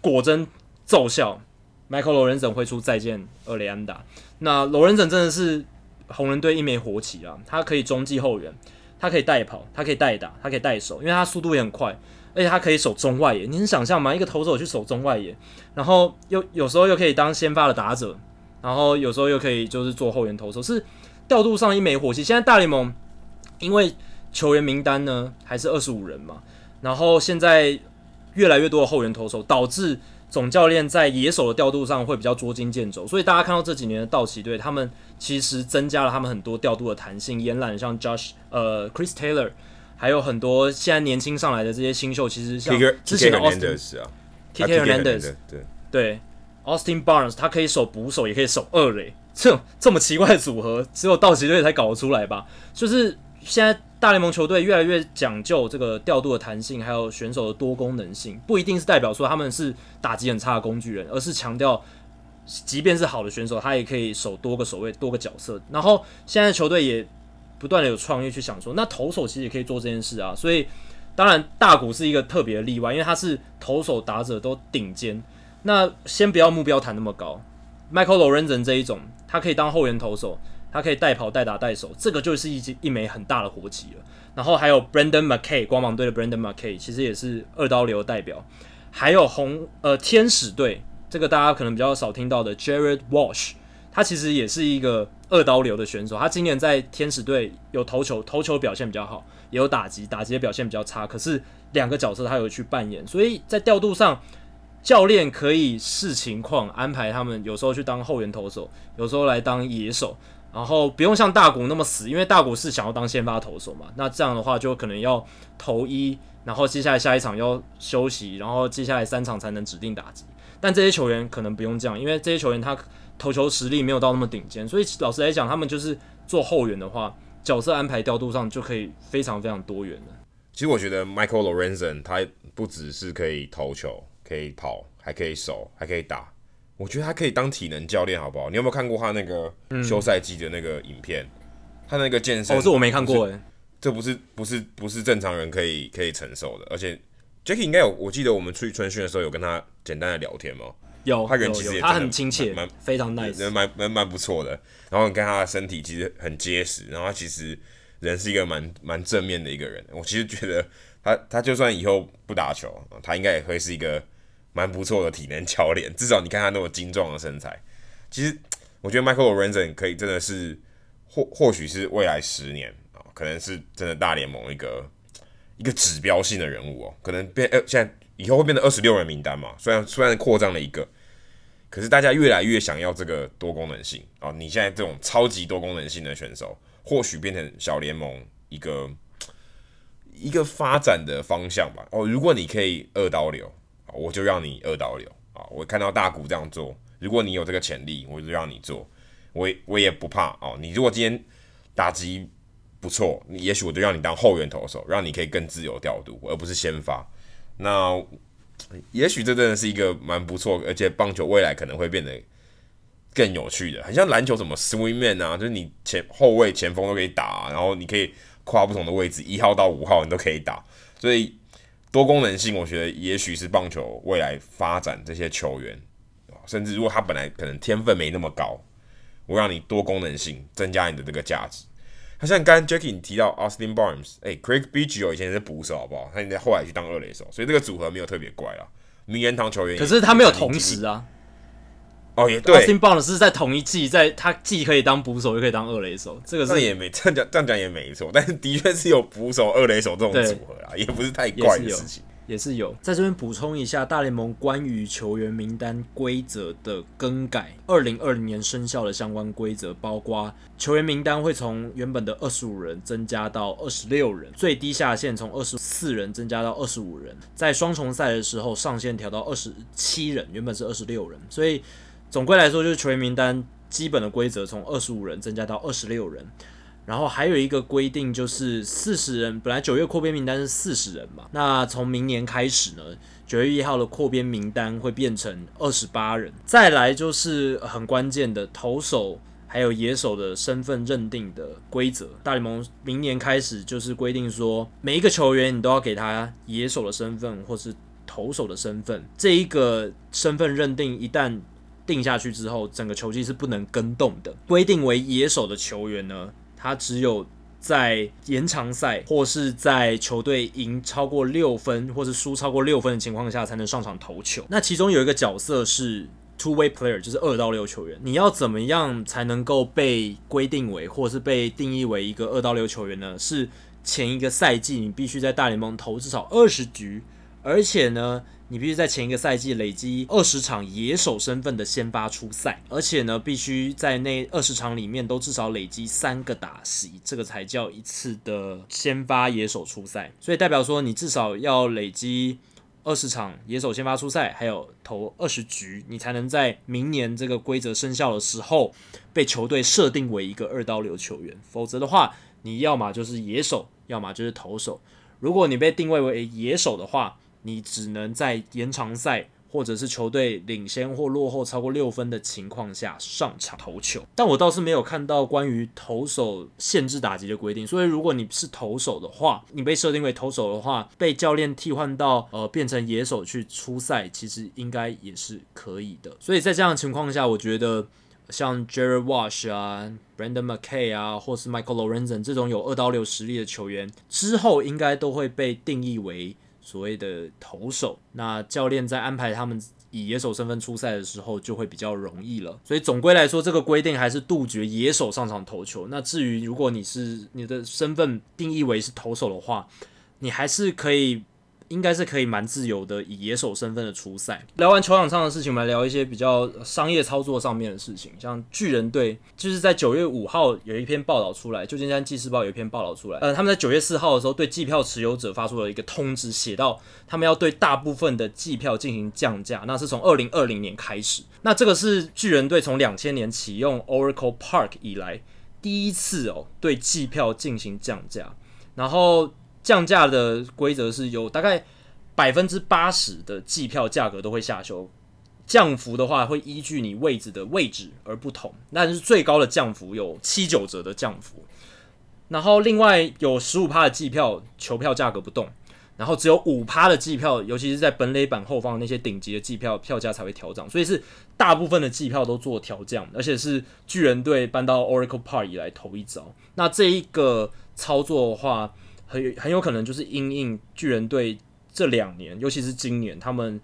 果真奏效，Michael Lorenzen 挥出再见二垒安打。那 Lorenzen 真的是红人队一枚活棋啊，他可以中继后援，他可以带跑，他可以带打，他可以带手，因为他速度也很快。而且他可以守中外野，你能想象吗？一个投手去守中外野，然后又有时候又可以当先发的打者，然后有时候又可以就是做后援投手，是调度上一枚火器。现在大联盟因为球员名单呢还是二十五人嘛，然后现在越来越多的后援投手，导致总教练在野手的调度上会比较捉襟见肘。所以大家看到这几年的道奇队，他们其实增加了他们很多调度的弹性，延揽像 Josh 呃 Chris Taylor。还有很多现在年轻上来的这些新秀，其实像之前的 Austin，Kike Hernandez，对对，Austin Barnes，他可以守捕手，也可以守二垒，这这么奇怪的组合，只有道奇队才搞得出来吧？就是现在大联盟球队越来越讲究这个调度的弹性，还有选手的多功能性，不一定是代表说他们是打击很差的工具人，而是强调，即便是好的选手，他也可以守多个守卫、多个角色。然后现在球队也不断的有创意去想说，那投手其实也可以做这件事啊。所以当然大谷是一个特别的例外，因为他是投手、打者都顶尖。那先不要目标谈那么高，Michael Lorenzen 这一种，他可以当后援投手。他可以带跑、带打、带守，这个就是一一枚很大的活棋了。然后还有 Brendan McKay，光芒队的 Brendan McKay 其实也是二刀流代表。还有红呃天使队，这个大家可能比较少听到的 Jared Walsh，他其实也是一个二刀流的选手。他今年在天使队有投球，投球表现比较好，也有打击，打击的表现比较差。可是两个角色他有去扮演，所以在调度上，教练可以视情况安排他们，有时候去当后援投手，有时候来当野手。然后不用像大谷那么死，因为大谷是想要当先发投手嘛。那这样的话就可能要投一，然后接下来下一场要休息，然后接下来三场才能指定打击。但这些球员可能不用这样，因为这些球员他投球实力没有到那么顶尖，所以老实来讲，他们就是做后援的话，角色安排调度上就可以非常非常多元了。其实我觉得 Michael Lorenzen 他不只是可以投球，可以跑，还可以守，还可以打。我觉得他可以当体能教练，好不好？你有没有看过他那个休赛季的那个影片？嗯、他那个健身，哦，是我没看过诶，这不是不是不是正常人可以可以承受的。而且 Jacky 应该有，我记得我们出去春训的时候有跟他简单的聊天吗？有，他人其实也他很亲切，蛮非常 nice，人蛮蛮蛮不错的。然后你看他的身体其实很结实，然后他其实人是一个蛮蛮正面的一个人。我其实觉得他他就算以后不打球，他应该也会是一个。蛮不错的体能教练，至少你看他那么精壮的身材。其实我觉得 Michael Lorenzen 可以真的是或或许是未来十年啊，可能是真的大联盟一个一个指标性的人物哦。可能变呃，现在以后会变成二十六人名单嘛？虽然虽然扩张了一个，可是大家越来越想要这个多功能性啊。你现在这种超级多功能性的选手，或许变成小联盟一个一个发展的方向吧。哦，如果你可以二刀流。我就让你二刀流啊！我看到大谷这样做，如果你有这个潜力，我就让你做。我我也不怕哦。你如果今天打击不错，也许我就让你当后援投手，让你可以更自由调度，而不是先发。那也许这真的是一个蛮不错，而且棒球未来可能会变得更有趣的，很像篮球什么 swing man 啊，就是你前后卫、前锋都可以打，然后你可以跨不同的位置，一号到五号你都可以打，所以。多功能性，我觉得也许是棒球未来发展这些球员，甚至如果他本来可能天分没那么高，我让你多功能性增加你的这个价值。他像刚刚 Jackie 提到 Austin Barnes，哎，Craig b i g i o 以前是捕手，好不好？他现在后来去当二垒手，所以这个组合没有特别怪啊。名人堂球员，可是他没有同时啊。哦，也对，Austin Barnes 是在同一季，在他既可以当捕手，又可以当二垒手，这个是也没这样讲，这样讲也没错。但是的确是有捕手、二垒手这种组合啦，也不是太怪的事情。也是有，在这边补充一下大联盟关于球员名单规则的更改，二零二零年生效的相关规则，包括球员名单会从原本的二十五人增加到二十六人，最低下限从二十四人增加到二十五人，在双重赛的时候上限调到二十七人，原本是二十六人，所以。总归来说，就是球员名单基本的规则从二十五人增加到二十六人，然后还有一个规定就是四十人。本来九月扩编名单是四十人嘛，那从明年开始呢，九月一号的扩编名单会变成二十八人。再来就是很关键的投手还有野手的身份认定的规则，大联盟明年开始就是规定说，每一个球员你都要给他野手的身份或是投手的身份，这一个身份认定一旦定下去之后，整个球季是不能更动的。规定为野手的球员呢，他只有在延长赛或是在球队赢超过六分，或是输超过六分的情况下，才能上场投球。那其中有一个角色是 two-way player，就是二到六球员。你要怎么样才能够被规定为，或是被定义为一个二到六球员呢？是前一个赛季你必须在大联盟投至少二十局，而且呢，你必须在前一个赛季累积二十场野手身份的先发出赛，而且呢，必须在那二十场里面都至少累积三个打席，这个才叫一次的先发野手出赛。所以代表说，你至少要累积二十场野手先发出赛，还有投二十局，你才能在明年这个规则生效的时候被球队设定为一个二刀流球员。否则的话，你要么就是野手，要么就是投手。如果你被定位为野手的话，你只能在延长赛或者是球队领先或落后超过六分的情况下上场投球。但我倒是没有看到关于投手限制打击的规定，所以如果你是投手的话，你被设定为投手的话，被教练替换到呃变成野手去出赛，其实应该也是可以的。所以在这样的情况下，我觉得像 Jared Wash 啊、Brendan McKay 啊，或是 Michael Lorenzen 这种有二刀流实力的球员，之后应该都会被定义为。所谓的投手，那教练在安排他们以野手身份出赛的时候，就会比较容易了。所以总归来说，这个规定还是杜绝野手上场投球。那至于如果你是你的身份定义为是投手的话，你还是可以。应该是可以蛮自由的，以野手身份的出赛。聊完球场上的事情，我们来聊一些比较商业操作上面的事情。像巨人队，就是在九月五号有一篇报道出来，旧金山纪事报有一篇报道出来。呃，他们在九月四号的时候对季票持有者发出了一个通知，写到他们要对大部分的季票进行降价，那是从二零二零年开始。那这个是巨人队从两千年启用 Oracle Park 以来第一次哦对季票进行降价，然后。降价的规则是有大概百分之八十的季票价格都会下修，降幅的话会依据你位置的位置而不同，但是最高的降幅有七九折的降幅，然后另外有十五趴的季票球票价格不动，然后只有五趴的季票，尤其是在本垒板后方那些顶级的季票票价才会调涨，所以是大部分的季票都做调降，而且是巨人队搬到 Oracle Park 以来头一遭。那这一个操作的话。很很有可能就是因应巨人队这两年，尤其是今年，他们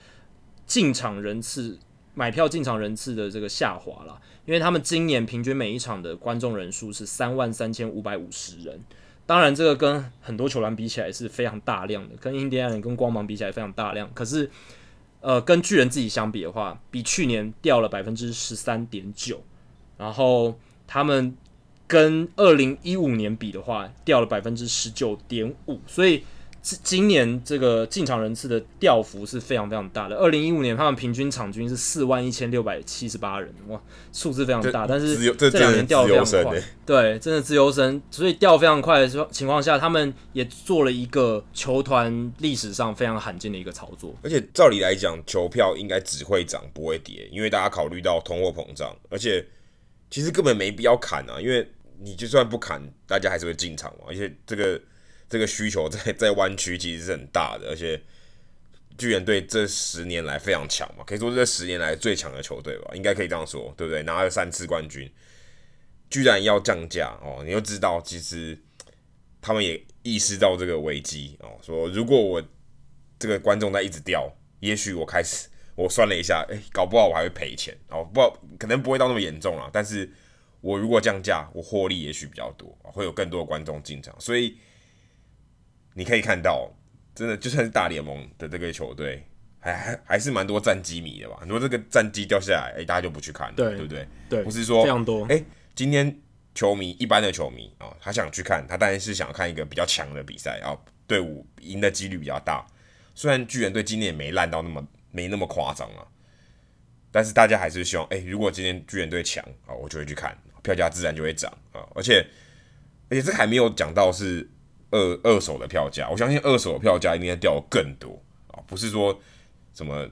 进场人次、买票进场人次的这个下滑了，因为他们今年平均每一场的观众人数是三万三千五百五十人，当然这个跟很多球团比起来是非常大量的，跟印第安人、跟光芒比起来非常大量，可是呃，跟巨人自己相比的话，比去年掉了百分之十三点九，然后他们。跟二零一五年比的话，掉了百分之十九点五，所以今年这个进场人次的掉幅是非常非常大的。二零一五年他们平均场均是四万一千六百七十八人，哇，数字非常大。但是这两年掉的非常快，对，真的自由身，所以掉非常快的情况下，他们也做了一个球团历史上非常罕见的一个操作。而且照理来讲，球票应该只会涨不会跌，因为大家考虑到通货膨胀，而且其实根本没必要砍啊，因为。你就算不砍，大家还是会进场嘛。而且这个这个需求 在在湾区其实是很大的，而且巨人队这十年来非常强嘛，可以说这十年来最强的球队吧，应该可以这样说，对不对？拿了三次冠军，居然要降价哦，你就知道其实他们也意识到这个危机哦，说如果我这个观众在一直掉，也许我开始我算了一下，诶，搞不好我还会赔钱哦，不可能不会到那么严重啊，但是。我如果降价，我获利也许比较多，会有更多的观众进场，所以你可以看到，真的就算是大联盟的这个球队，还还还是蛮多战绩迷的吧？如果这个战绩掉下来，哎，大家就不去看了，对，对不对？对，不是说非常多。哎，今天球迷一般的球迷啊，他想去看，他当然是想看一个比较强的比赛，然后队伍赢的几率比较大。虽然巨人队今年也没烂到那么没那么夸张啊，但是大家还是希望，哎，如果今天巨人队强啊，我就会去看。票价自然就会涨啊，而且而且这还没有讲到是二二手的票价，我相信二手的票价应该掉更多啊，不是说什么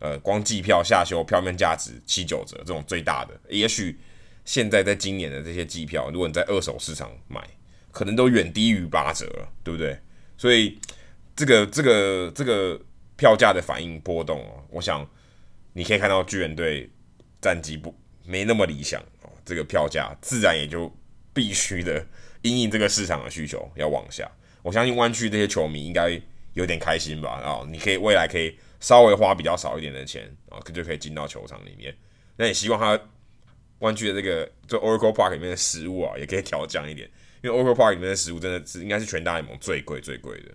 呃光季票下修，票面价值七九折这种最大的，也许现在在今年的这些季票，如果你在二手市场买，可能都远低于八折了，对不对？所以这个这个这个票价的反应波动哦，我想你可以看到巨人队战绩不没那么理想。这个票价自然也就必须的因应这个市场的需求要往下。我相信湾区这些球迷应该有点开心吧？啊，你可以未来可以稍微花比较少一点的钱啊，就可以进到球场里面。那也希望他湾区的这个就 Oracle Park 里面的食物啊，也可以调降一点，因为 Oracle Park 里面的食物真的是应该是全大联盟最贵最贵的。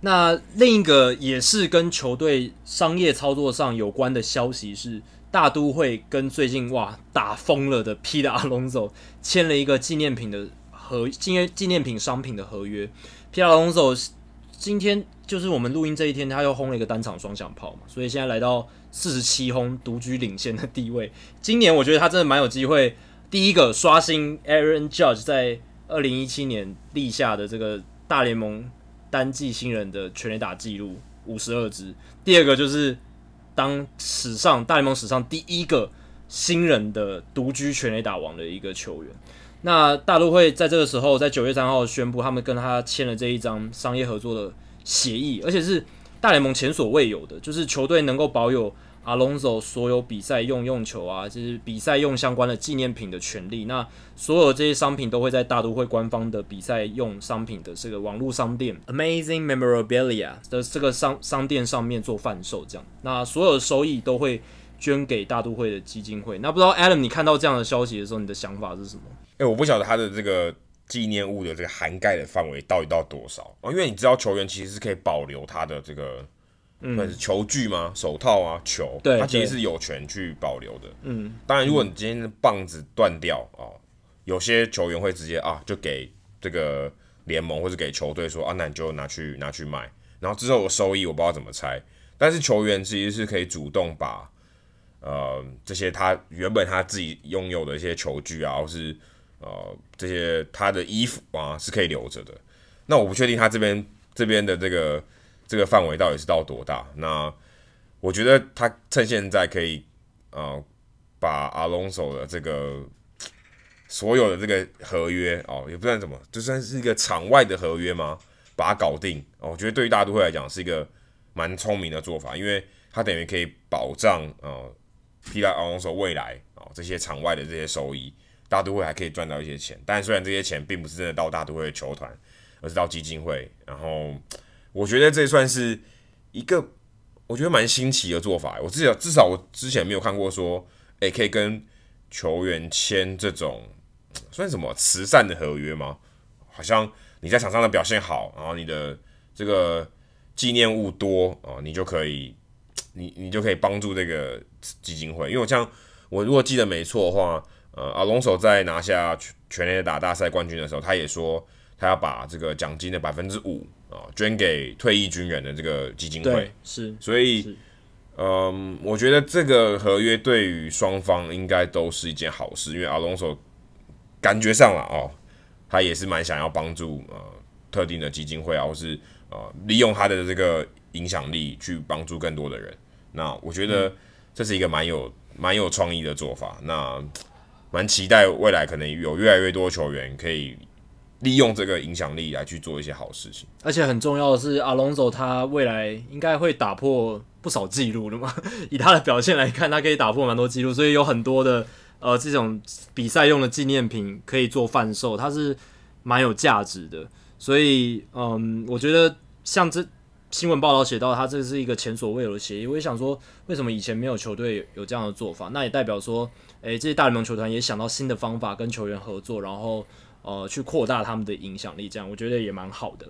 那另一个也是跟球队商业操作上有关的消息是。大都会跟最近哇打疯了的 Pete Alonso 签了一个纪念品的合纪念纪念品商品的合约。Pete Alonso 今天就是我们录音这一天，他又轰了一个单场双响炮嘛，所以现在来到四十七轰，独居领先的地位。今年我觉得他真的蛮有机会，第一个刷新 Aaron Judge 在二零一七年立下的这个大联盟单季新人的全垒打纪录五十二支，第二个就是当史上大联盟史上第一个新人的独居全垒打王的一个球员。那大都会在这个时候，在九月三号宣布他们跟他签了这一张商业合作的协议，而且是大联盟前所未有的，就是球队能够保有。阿隆索所有比赛用用球啊，就是比赛用相关的纪念品的权利。那所有这些商品都会在大都会官方的比赛用商品的这个网络商店 Amazing Memorabilia 的这个商商店上面做贩售，这样。那所有的收益都会捐给大都会的基金会。那不知道 Adam，你看到这样的消息的时候，你的想法是什么？诶、我不晓得他的这个纪念物的这个涵盖的范围到底到多少啊？因为你知道，球员其实是可以保留他的这个。那是球具吗？手套啊，球，对，他其实是有权去保留的。嗯，当然，如果你今天的棒子断掉哦，有些球员会直接啊，就给这个联盟或者给球队说啊，那你就拿去拿去卖，然后之后的收益我不知道怎么拆。但是球员其实是可以主动把呃这些他原本他自己拥有的一些球具啊，或是呃这些他的衣服啊是可以留着的。那我不确定他这边这边的这个。这个范围到底是到多大？那我觉得他趁现在可以，呃，把阿隆索的这个所有的这个合约哦，也不算什么，就算是一个场外的合约吗？把它搞定哦，我觉得对于大都会来讲是一个蛮聪明的做法，因为他等于可以保障呃，皮拉阿隆索未来哦这些场外的这些收益，大都会还可以赚到一些钱。但虽然这些钱并不是真的到大都会的球团，而是到基金会，然后。我觉得这算是一个我觉得蛮新奇的做法。我至少至少我之前没有看过说，诶，可以跟球员签这种 算什么慈善的合约吗？好像你在场上的表现好，然后你的这个纪念物多哦，你就可以 你你就可以帮助这个基金会。因为我像我如果记得没错的话，呃，阿龙手在拿下全垒打大赛冠军的时候，他也说他要把这个奖金的百分之五。啊，捐给退役军人的这个基金会是，所以，嗯，我觉得这个合约对于双方应该都是一件好事，因为阿隆索感觉上了哦，他也是蛮想要帮助呃特定的基金会啊，或是呃利用他的这个影响力去帮助更多的人。那我觉得这是一个蛮有蛮有创意的做法，那蛮期待未来可能有越来越多球员可以。利用这个影响力来去做一些好事情，而且很重要的是，阿隆索他未来应该会打破不少记录的嘛。以他的表现来看，他可以打破蛮多记录，所以有很多的呃这种比赛用的纪念品可以做贩售，它是蛮有价值的。所以嗯，我觉得像这新闻报道写到，他这是一个前所未有的协议。我也想说，为什么以前没有球队有这样的做法？那也代表说，诶、这些大联盟球团也想到新的方法跟球员合作，然后。呃，去扩大他们的影响力，这样我觉得也蛮好的。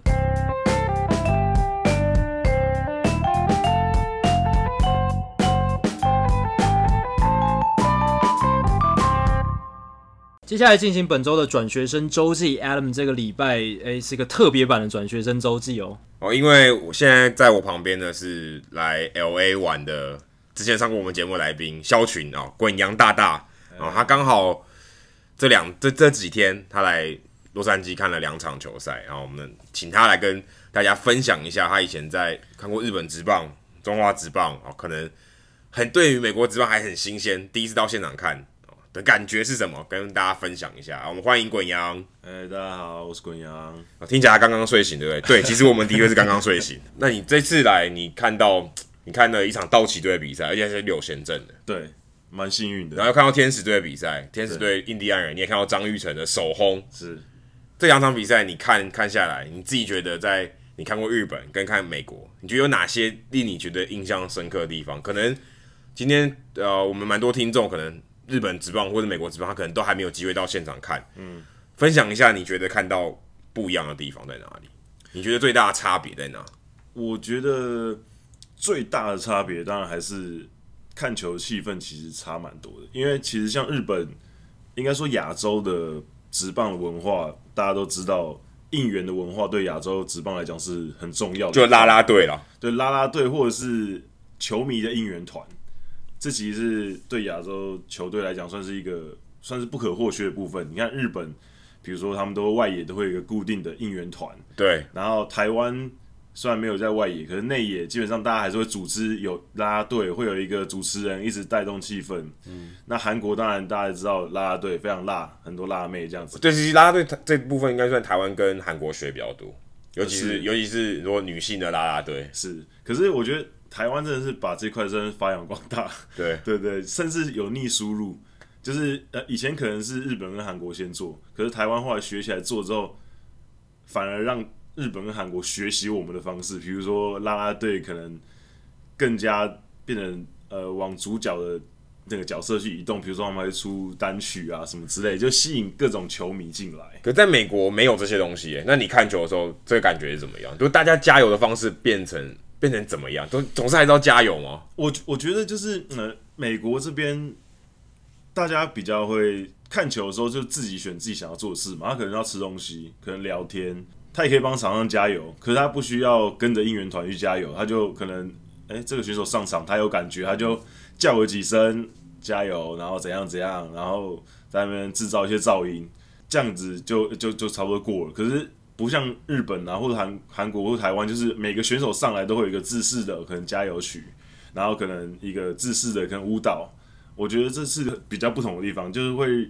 接下来进行本周的转学生周记，Adam 这个礼拜诶、欸、是一个特别版的转学生周记哦。哦，因为我现在在我旁边的是来 LA 玩的，之前上过我们节目来宾肖群哦，滚羊大大哦，他刚好。这两这这几天，他来洛杉矶看了两场球赛，然后我们请他来跟大家分享一下他以前在看过日本职棒、中华职棒哦，可能很对于美国职棒还很新鲜，第一次到现场看的感觉是什么？跟大家分享一下。我们欢迎滚羊。哎，大家好，我是滚羊。听起来刚刚睡醒，对不对？对，其实我们的确是刚刚睡醒。那你这次来，你看到你看了一场道奇队的比赛，而且是柳贤镇的，对。蛮幸运的，然后又看到天使队的比赛，天使队印第安人，你也看到张玉成的首轰，是这两场比赛，你看看下来，你自己觉得在你看过日本跟看美国，你觉得有哪些令你觉得印象深刻的地方？可能今天呃，我们蛮多听众，可能日本职棒或者美国职棒，他可能都还没有机会到现场看，嗯，分享一下你觉得看到不一样的地方在哪里？你觉得最大的差别在哪？我觉得最大的差别当然还是。看球气氛其实差蛮多的，因为其实像日本，应该说亚洲的职棒文化，大家都知道，应援的文化对亚洲职棒来讲是很重要的，就拉拉队啦，对拉拉队或者是球迷的应援团，这其实是对亚洲球队来讲算是一个算是不可或缺的部分。你看日本比如说他们都外野都会有一个固定的应援团，对，然后台湾虽然没有在外野，可是内野基本上大家还是会组织有啦啦队，会有一个主持人一直带动气氛。嗯，那韩国当然大家知道啦啦队非常辣，很多辣妹这样子。对，其实啦啦队这部分应该算台湾跟韩国学比较多，尤其是，是尤其是如果女性的啦啦队是，可是我觉得台湾真的是把这块真的发扬光大。对 对对，甚至有逆输入。就是呃，以前可能是日本跟韩国先做，可是台湾后来学起来做之后，反而让日本跟韩国学习我们的方式，比如说啦啦队可能更加变成呃往主角的那个角色去移动，比如说他们会出单曲啊什么之类，就吸引各种球迷进来。可在美国没有这些东西耶，那你看球的时候，这个感觉是怎么样？就大家加油的方式变成变成怎么样？都总是还是要加油吗？我我觉得就是呃，美国这边。大家比较会看球的时候，就自己选自己想要做的事嘛。他可能要吃东西，可能聊天，他也可以帮场上加油。可是他不需要跟着应援团去加油，他就可能，哎、这个选手上场，他有感觉，他就叫个几声加油，然后怎样怎样，然后在那边制造一些噪音，这样子就就就差不多过了。可是不像日本啊，或者韩韩国或台湾，就是每个选手上来都会有一个制式的可能加油曲，然后可能一个制式的可能舞蹈。我觉得这是比较不同的地方，就是会，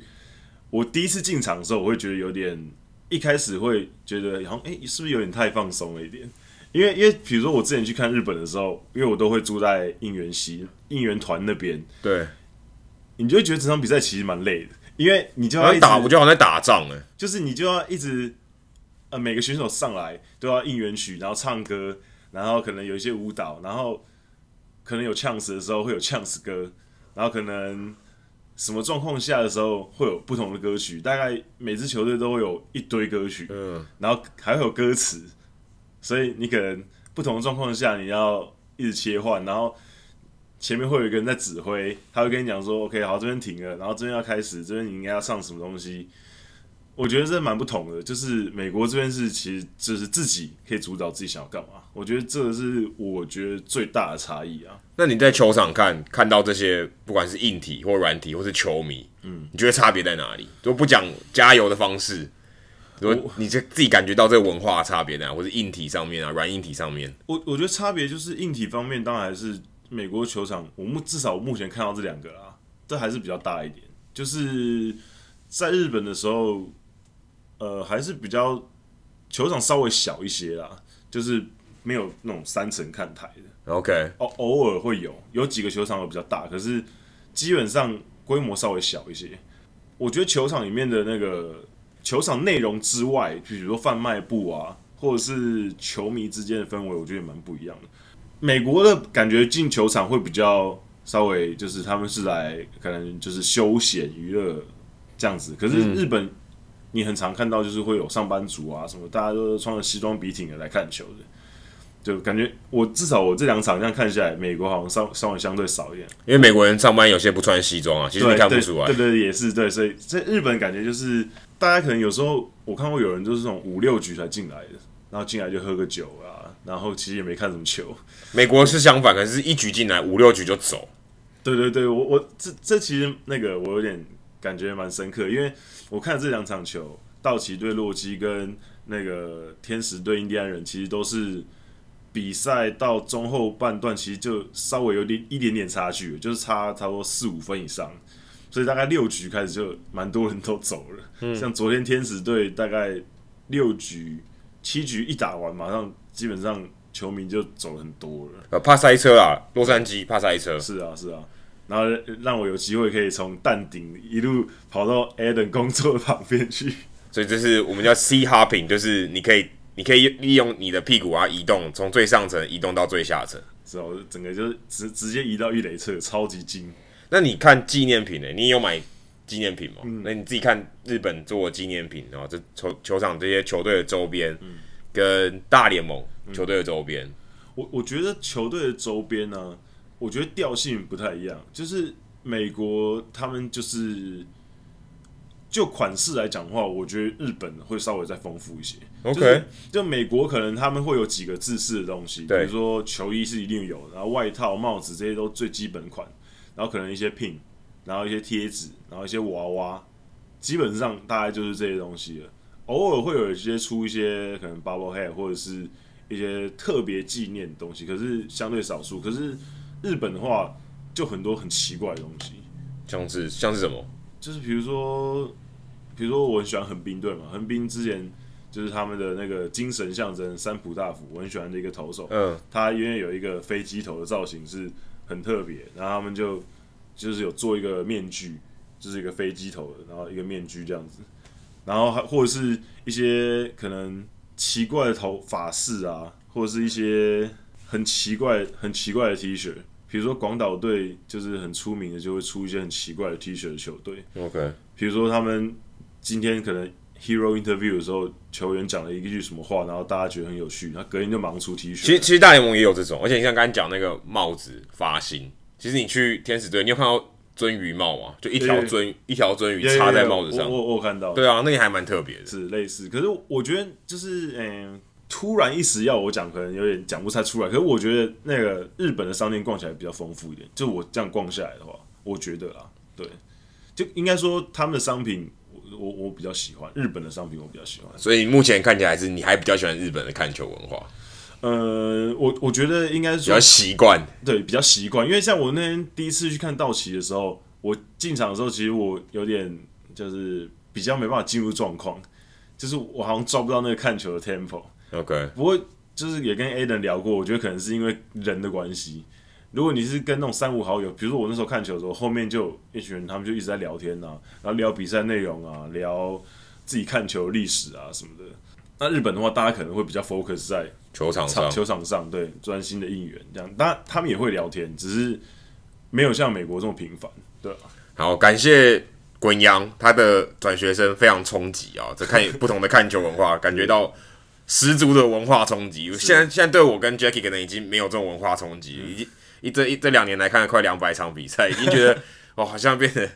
我第一次进场的时候，我会觉得有点，一开始会觉得好像，哎，是不是有点太放松了一点？因为，因为比如说我之前去看日本的时候，因为我都会住在应援席、应援团那边，对，你就会觉得这场比赛其实蛮累的，因为你就要打，我就好像在打仗哎，就是你就要一直，呃，每个选手上来都要应援曲，然后唱歌，然后可能有一些舞蹈，然后可能有呛死的时候会有呛死歌。然后可能什么状况下的时候会有不同的歌曲，大概每支球队都会有一堆歌曲，嗯，然后还会有歌词，所以你可能不同的状况下你要一直切换，然后前面会有一个人在指挥，他会跟你讲说，OK，好，这边停了，然后这边要开始，这边你应该要上什么东西。我觉得这蛮不同的，就是美国这边是其实就是自己可以主导自己想要干嘛。我觉得这个是我觉得最大的差异啊。那你在球场看看到这些，不管是硬体或软体，或是球迷，嗯，你觉得差别在哪里？都不讲加油的方式，如果你这自己感觉到这个文化差别在哪，或是硬体上面啊，软硬体上面。我我觉得差别就是硬体方面，当然还是美国球场，我目至少我目前看到这两个啊，这还是比较大一点。就是在日本的时候。呃，还是比较球场稍微小一些啦，就是没有那种三层看台的。OK，偶偶尔会有，有几个球场会比较大，可是基本上规模稍微小一些。我觉得球场里面的那个球场内容之外，比如说贩卖部啊，或者是球迷之间的氛围，我觉得也蛮不一样的。美国的感觉进球场会比较稍微，就是他们是来可能就是休闲娱乐这样子，可是日本。嗯你很常看到就是会有上班族啊什么，大家都穿着西装笔挺的来看球的，就感觉我至少我这两场这样看下来，美国好像稍稍微相对少一点，因为美国人上班有些不穿西装啊，其实你看不出来。对对，对对，也是对，所以在日本感觉就是大家可能有时候我看过有人就是这种五六局才进来的，然后进来就喝个酒啊，然后其实也没看什么球。美国是相反，可是一局进来五六局就走。对对对，我我这这其实那个我有点。感觉蛮深刻，因为我看这两场球，道奇对洛基跟那个天使对印第安人，其实都是比赛到中后半段，其实就稍微有点一点点差距，就是差差不多四五分以上，所以大概六局开始就蛮多人都走了。嗯，像昨天天使队大概六局七局一打完，马上基本上球迷就走了很多了。呃，怕塞车啊，洛杉矶怕塞车。是啊，是啊。然后让我有机会可以从蛋顶一路跑到 Adam 工作的旁边去，所以这是我们叫 Seat Hopping，就是你可以你可以利用你的屁股啊移动，从最上层移动到最下层，是哦，整个就是直直接移到一垒侧，超级精。那你看纪念品呢？你有买纪念品吗？嗯、那你自己看日本做的纪念品，然后这球球场这些球队的周边，嗯、跟大联盟球队的周边，嗯、我我觉得球队的周边呢、啊。我觉得调性不太一样，就是美国他们就是就款式来讲的话，我觉得日本会稍微再丰富一些。OK，就美国可能他们会有几个制式的东西，比如说球衣是一定有的，然后外套、帽子这些都最基本款，然后可能一些 pin，然后一些贴纸，然后一些娃娃，基本上大概就是这些东西了。偶尔会有一些出一些可能 bubble head 或者是一些特别纪念的东西，可是相对少数。可是日本的话，就很多很奇怪的东西，像是像是什么？就是比如说，比如说我很喜欢横滨队嘛，横滨之前就是他们的那个精神象征三浦大辅，我很喜欢的一个投手，嗯，他因为有一个飞机头的造型是很特别，然后他们就就是有做一个面具，就是一个飞机头的，然后一个面具这样子。然后还或者是一些可能奇怪的头发饰啊，或者是一些很奇怪、很奇怪的 T 恤，比如说广岛队就是很出名的，就会出一些很奇怪的 T 恤的球队。OK，比如说他们今天可能 Hero Interview 的时候，球员讲了一句什么话，然后大家觉得很有趣，他隔天就忙出 T 恤。其实其实大联盟也有这种，而且你像刚才讲那个帽子发型，其实你去天使队，你有看到？鳟鱼帽吗，就一条鳟 yeah, 一条鳟鱼插在帽子上，我我，我看到，对啊，那个还蛮特别的，是类似。可是我觉得就是，嗯、欸，突然一时要我讲，可能有点讲不太出来。可是我觉得那个日本的商店逛起来比较丰富一点。就我这样逛下来的话，我觉得啊，对，就应该说他们的商品，我我我比较喜欢日本的商品，我比较喜欢。所以目前看起来是你还比较喜欢日本的看球文化。呃，我我觉得应该是比较习惯，对，比较习惯。因为像我那天第一次去看道奇的时候。我进场的时候，其实我有点就是比较没办法进入状况，就是我好像抓不到那个看球的 tempo。OK，不过就是也跟 Aden 聊过，我觉得可能是因为人的关系。如果你是跟那种三五好友，比如说我那时候看球的时候，后面就一群人，他们就一直在聊天啊，然后聊比赛内容啊，聊自己看球历史啊什么的。那日本的话，大家可能会比较 focus 在球场上，球场上对专心的应援这样。当然他们也会聊天，只是没有像美国这么频繁。对，好，感谢滚阳，他的转学生非常冲击啊！这看 不同的看球文化，感觉到十足的文化冲击。现在现在对我跟 Jackie 可能已经没有这种文化冲击，已经一这一这两年来看了快两百场比赛，已经觉得 哦，好像变得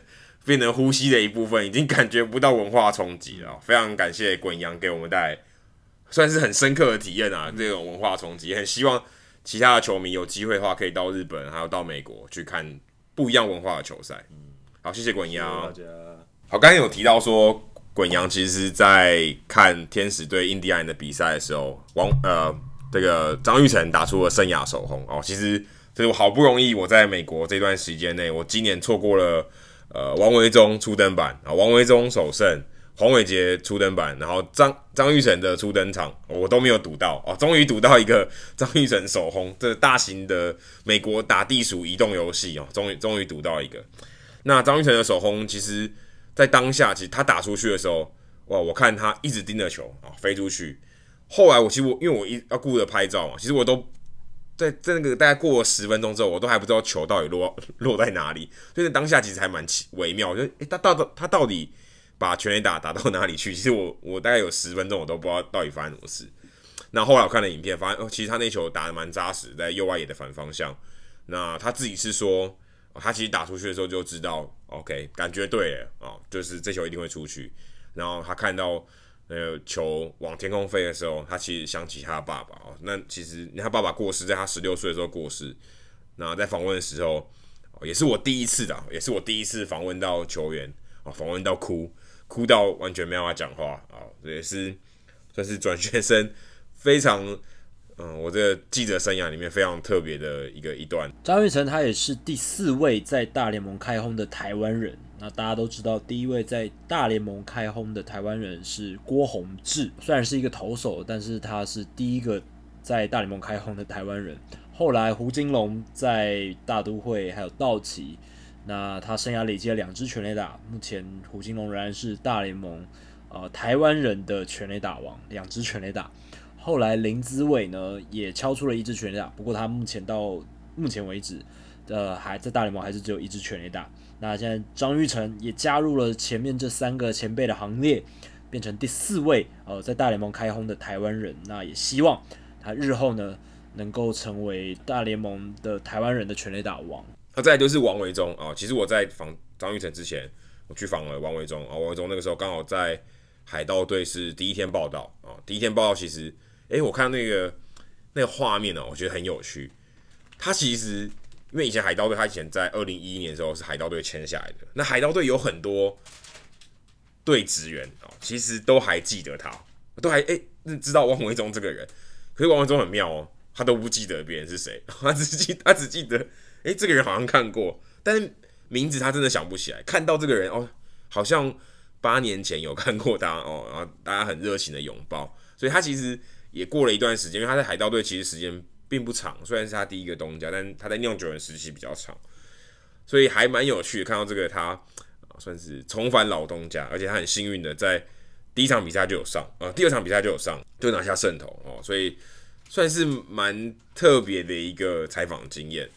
变成呼吸的一部分，已经感觉不到文化冲击了。非常感谢滚阳给我们带来算是很深刻的体验啊！这种文化冲击，很希望其他的球迷有机会的话，可以到日本还有到美国去看。不一样文化的球赛，好，谢谢滚阳。好，刚刚有提到说，滚阳其实在看天使对印第安人的比赛的时候，王呃这个张玉成打出了生涯首轰哦。其实这是我好不容易我在美国这段时间内，我今年错过了呃王维中初登板啊，王维中首胜。黄伟杰初登板，然后张张玉成的初登场，我都没有赌到哦，终于赌到一个张玉成首轰，这大型的美国打地鼠移动游戏哦，终于终于赌到一个。那张玉成的首轰，其实在当下，其实他打出去的时候，哇，我看他一直盯着球啊，飞出去。后来我其实我因为我一要顾着拍照嘛，其实我都在在那个大概过了十分钟之后，我都还不知道球到底落 落在哪里，所以当下其实还蛮奇微妙，就诶，他到底他到底。把全垒打打到哪里去？其实我我大概有十分钟我都不知道到底发生什么事。那后来我看了影片，发现哦，其实他那球打得蛮扎实，在右外野的反方向。那他自己是说，他其实打出去的时候就知道，OK，感觉对了哦，就是这球一定会出去。然后他看到那个球往天空飞的时候，他其实想起他的爸爸哦。那其实他爸爸过世，在他十六岁的时候过世。那在访问的时候，也是我第一次的，也是我第一次访问到球员啊，访问到哭。哭到完全没有办法讲话啊！这也是算是转学生非常嗯，我这记者生涯里面非常特别的一个一段。张育成他也是第四位在大联盟开轰的台湾人。那大家都知道，第一位在大联盟开轰的台湾人是郭泓志，虽然是一个投手，但是他是第一个在大联盟开轰的台湾人。后来胡金龙在大都会还有道奇。那他生涯累积了两支全垒打，目前胡金龙仍然是大联盟呃台湾人的全垒打王，两支全垒打。后来林子伟呢也敲出了一支全垒打，不过他目前到目前为止，呃还在大联盟还是只有一支全垒打。那现在张育成也加入了前面这三个前辈的行列，变成第四位呃在大联盟开轰的台湾人。那也希望他日后呢能够成为大联盟的台湾人的全垒打王。那再就是王维中啊，其实我在访张育成之前，我去访了王维中啊。王维中那个时候刚好在海盗队是第一天报道啊，第一天报道其实，诶，我看那个那个画面呢，我觉得很有趣。他其实因为以前海盗队，他以前在二零一一年的时候是海盗队签下来的。那海盗队有很多队职员哦，其实都还记得他，都还哎、欸、知道王维忠这个人。可是王维忠很妙哦，他都不记得别人是谁，他只记他只记得哎、这个人好像看过，但是名字他真的想不起来。看到这个人哦，好像八年前有看过他哦，然后大家很热情的拥抱，所以他其实也过了一段时间，因为他在海盗队其实时间并不长，虽然是他第一个东家，但他在酿酒人时期比较长，所以还蛮有趣的。看到这个他啊。算是重返老东家，而且他很幸运的在第一场比赛就有上，啊、第二场比赛就有上，就拿下胜投哦，所以算是蛮特别的一个采访经验。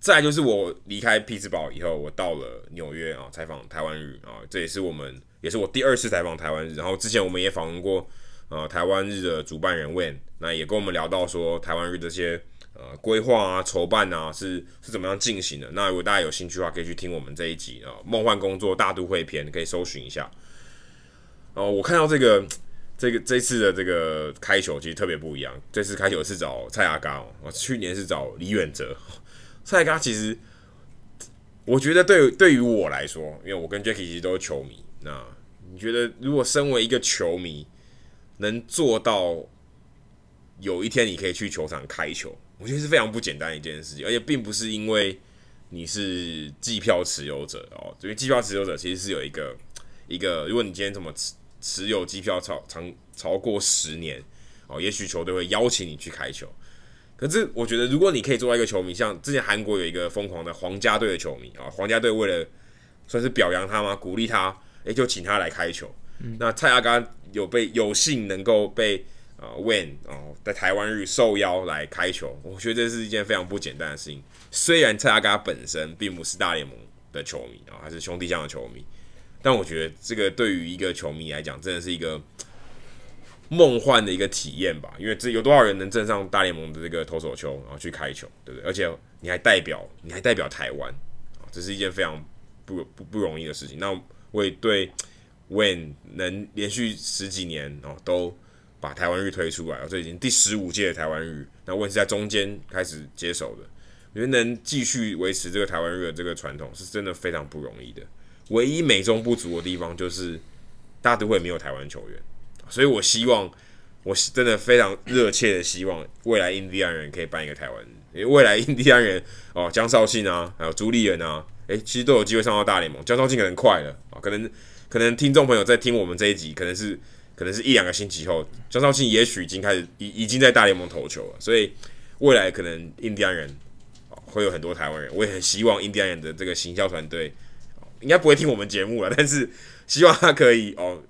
再就是我离开匹兹堡以后，我到了纽约啊，采访台湾日啊，这也是我们也是我第二次采访台湾日。然后之前我们也访问过呃台湾日的主办人 Van，那也跟我们聊到说台湾日这些。呃，规划啊，筹办啊，是是怎么样进行的？那如果大家有兴趣的话，可以去听我们这一集啊，《梦幻工作大都会篇》，可以搜寻一下。哦、我看到这个这个这次的这个开球其实特别不一样。这次开球是找蔡阿嘎哦，去年是找李远哲。蔡阿刚其实，我觉得对对于我来说，因为我跟 Jacky 其实都是球迷。那你觉得，如果身为一个球迷，能做到有一天你可以去球场开球？我觉得是非常不简单的一件事情，而且并不是因为你是季票持有者哦，因为季票持有者其实是有一个一个，如果你今天怎么持持有机票超长超过十年哦，也许球队会邀请你去开球。可是我觉得，如果你可以做到一个球迷，像之前韩国有一个疯狂的皇家队的球迷啊，皇家队为了算是表扬他吗？鼓励他，诶，就请他来开球。那蔡阿嘎有被有幸能够被。啊、uh,，Win 哦，在台湾日受邀来开球，我觉得这是一件非常不简单的事情。虽然蔡阿嘎本身并不是大联盟的球迷啊，还是兄弟象的球迷，但我觉得这个对于一个球迷来讲，真的是一个梦幻的一个体验吧。因为这有多少人能站上大联盟的这个投手球，然后去开球，对不对？而且你还代表，你还代表台湾啊，这是一件非常不不不容易的事情。那我也对 Win 能连续十几年哦都。把台湾日推出来，哦这已经第十五届的台湾日。那我也是在中间开始接手的，我觉得能继续维持这个台湾日的这个传统，是真的非常不容易的。唯一美中不足的地方就是大都会没有台湾球员，所以我希望，我真的非常热切的希望未来印第安人可以办一个台湾，因为未来印第安人哦，江绍庆啊，还有朱立人啊，诶，其实都有机会上到大联盟。江绍庆可能快了啊，可能可能听众朋友在听我们这一集，可能是。可能是一两个星期后，张少庆也许已经开始已已经在大联盟投球了，所以未来可能印第安人会有很多台湾人。我也很希望印第安人的这个行销团队应该不会听我们节目了，但是希望他可以哦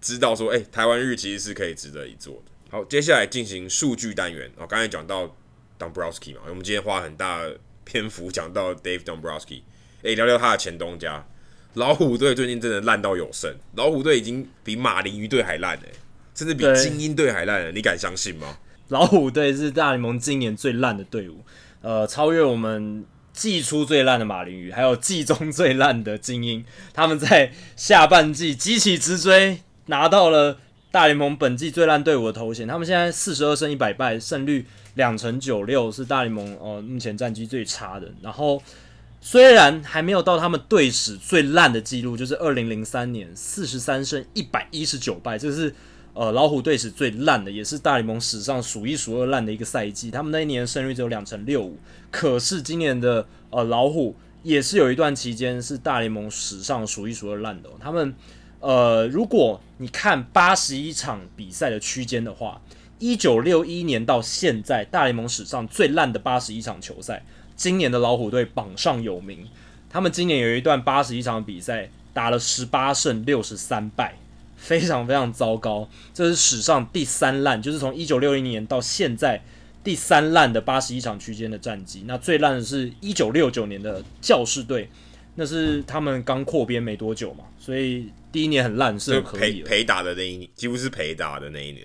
知道说，哎、台湾日其实是可以值得一做的。好，接下来进行数据单元。哦，刚才讲到 Dombrowski 嘛，我们今天花很大篇幅讲到 Dave Dombrowski，哎、聊聊他的前东家。老虎队最近真的烂到有剩，老虎队已经比马林鱼队还烂哎，甚至比精英队还烂了，你敢相信吗？老虎队是大联盟今年最烂的队伍，呃，超越我们季初最烂的马林鱼，还有季中最烂的精英。他们在下半季急起直追，拿到了大联盟本季最烂队伍的头衔。他们现在四十二胜一百败，胜率两成九六，是大联盟呃目前战绩最差的。然后。虽然还没有到他们队史最烂的记录，就是二零零三年四十三胜一百一十九败，这是呃老虎队史最烂的，也是大联盟史上数一数二烂的一个赛季。他们那一年胜率只有两成六五，可是今年的呃老虎也是有一段期间是大联盟史上数一数二烂的。他们呃，如果你看八十一场比赛的区间的话，一九六一年到现在大联盟史上最烂的八十一场球赛。今年的老虎队榜上有名，他们今年有一段八十一场比赛，打了十八胜六十三败，非常非常糟糕。这是史上第三烂，就是从一九六一年到现在第三烂的八十一场区间的战绩。那最烂的是一九六九年的教士队，那是他们刚扩编没多久嘛，所以第一年很烂，是可以陪打的那一年，几乎是陪打的那一年。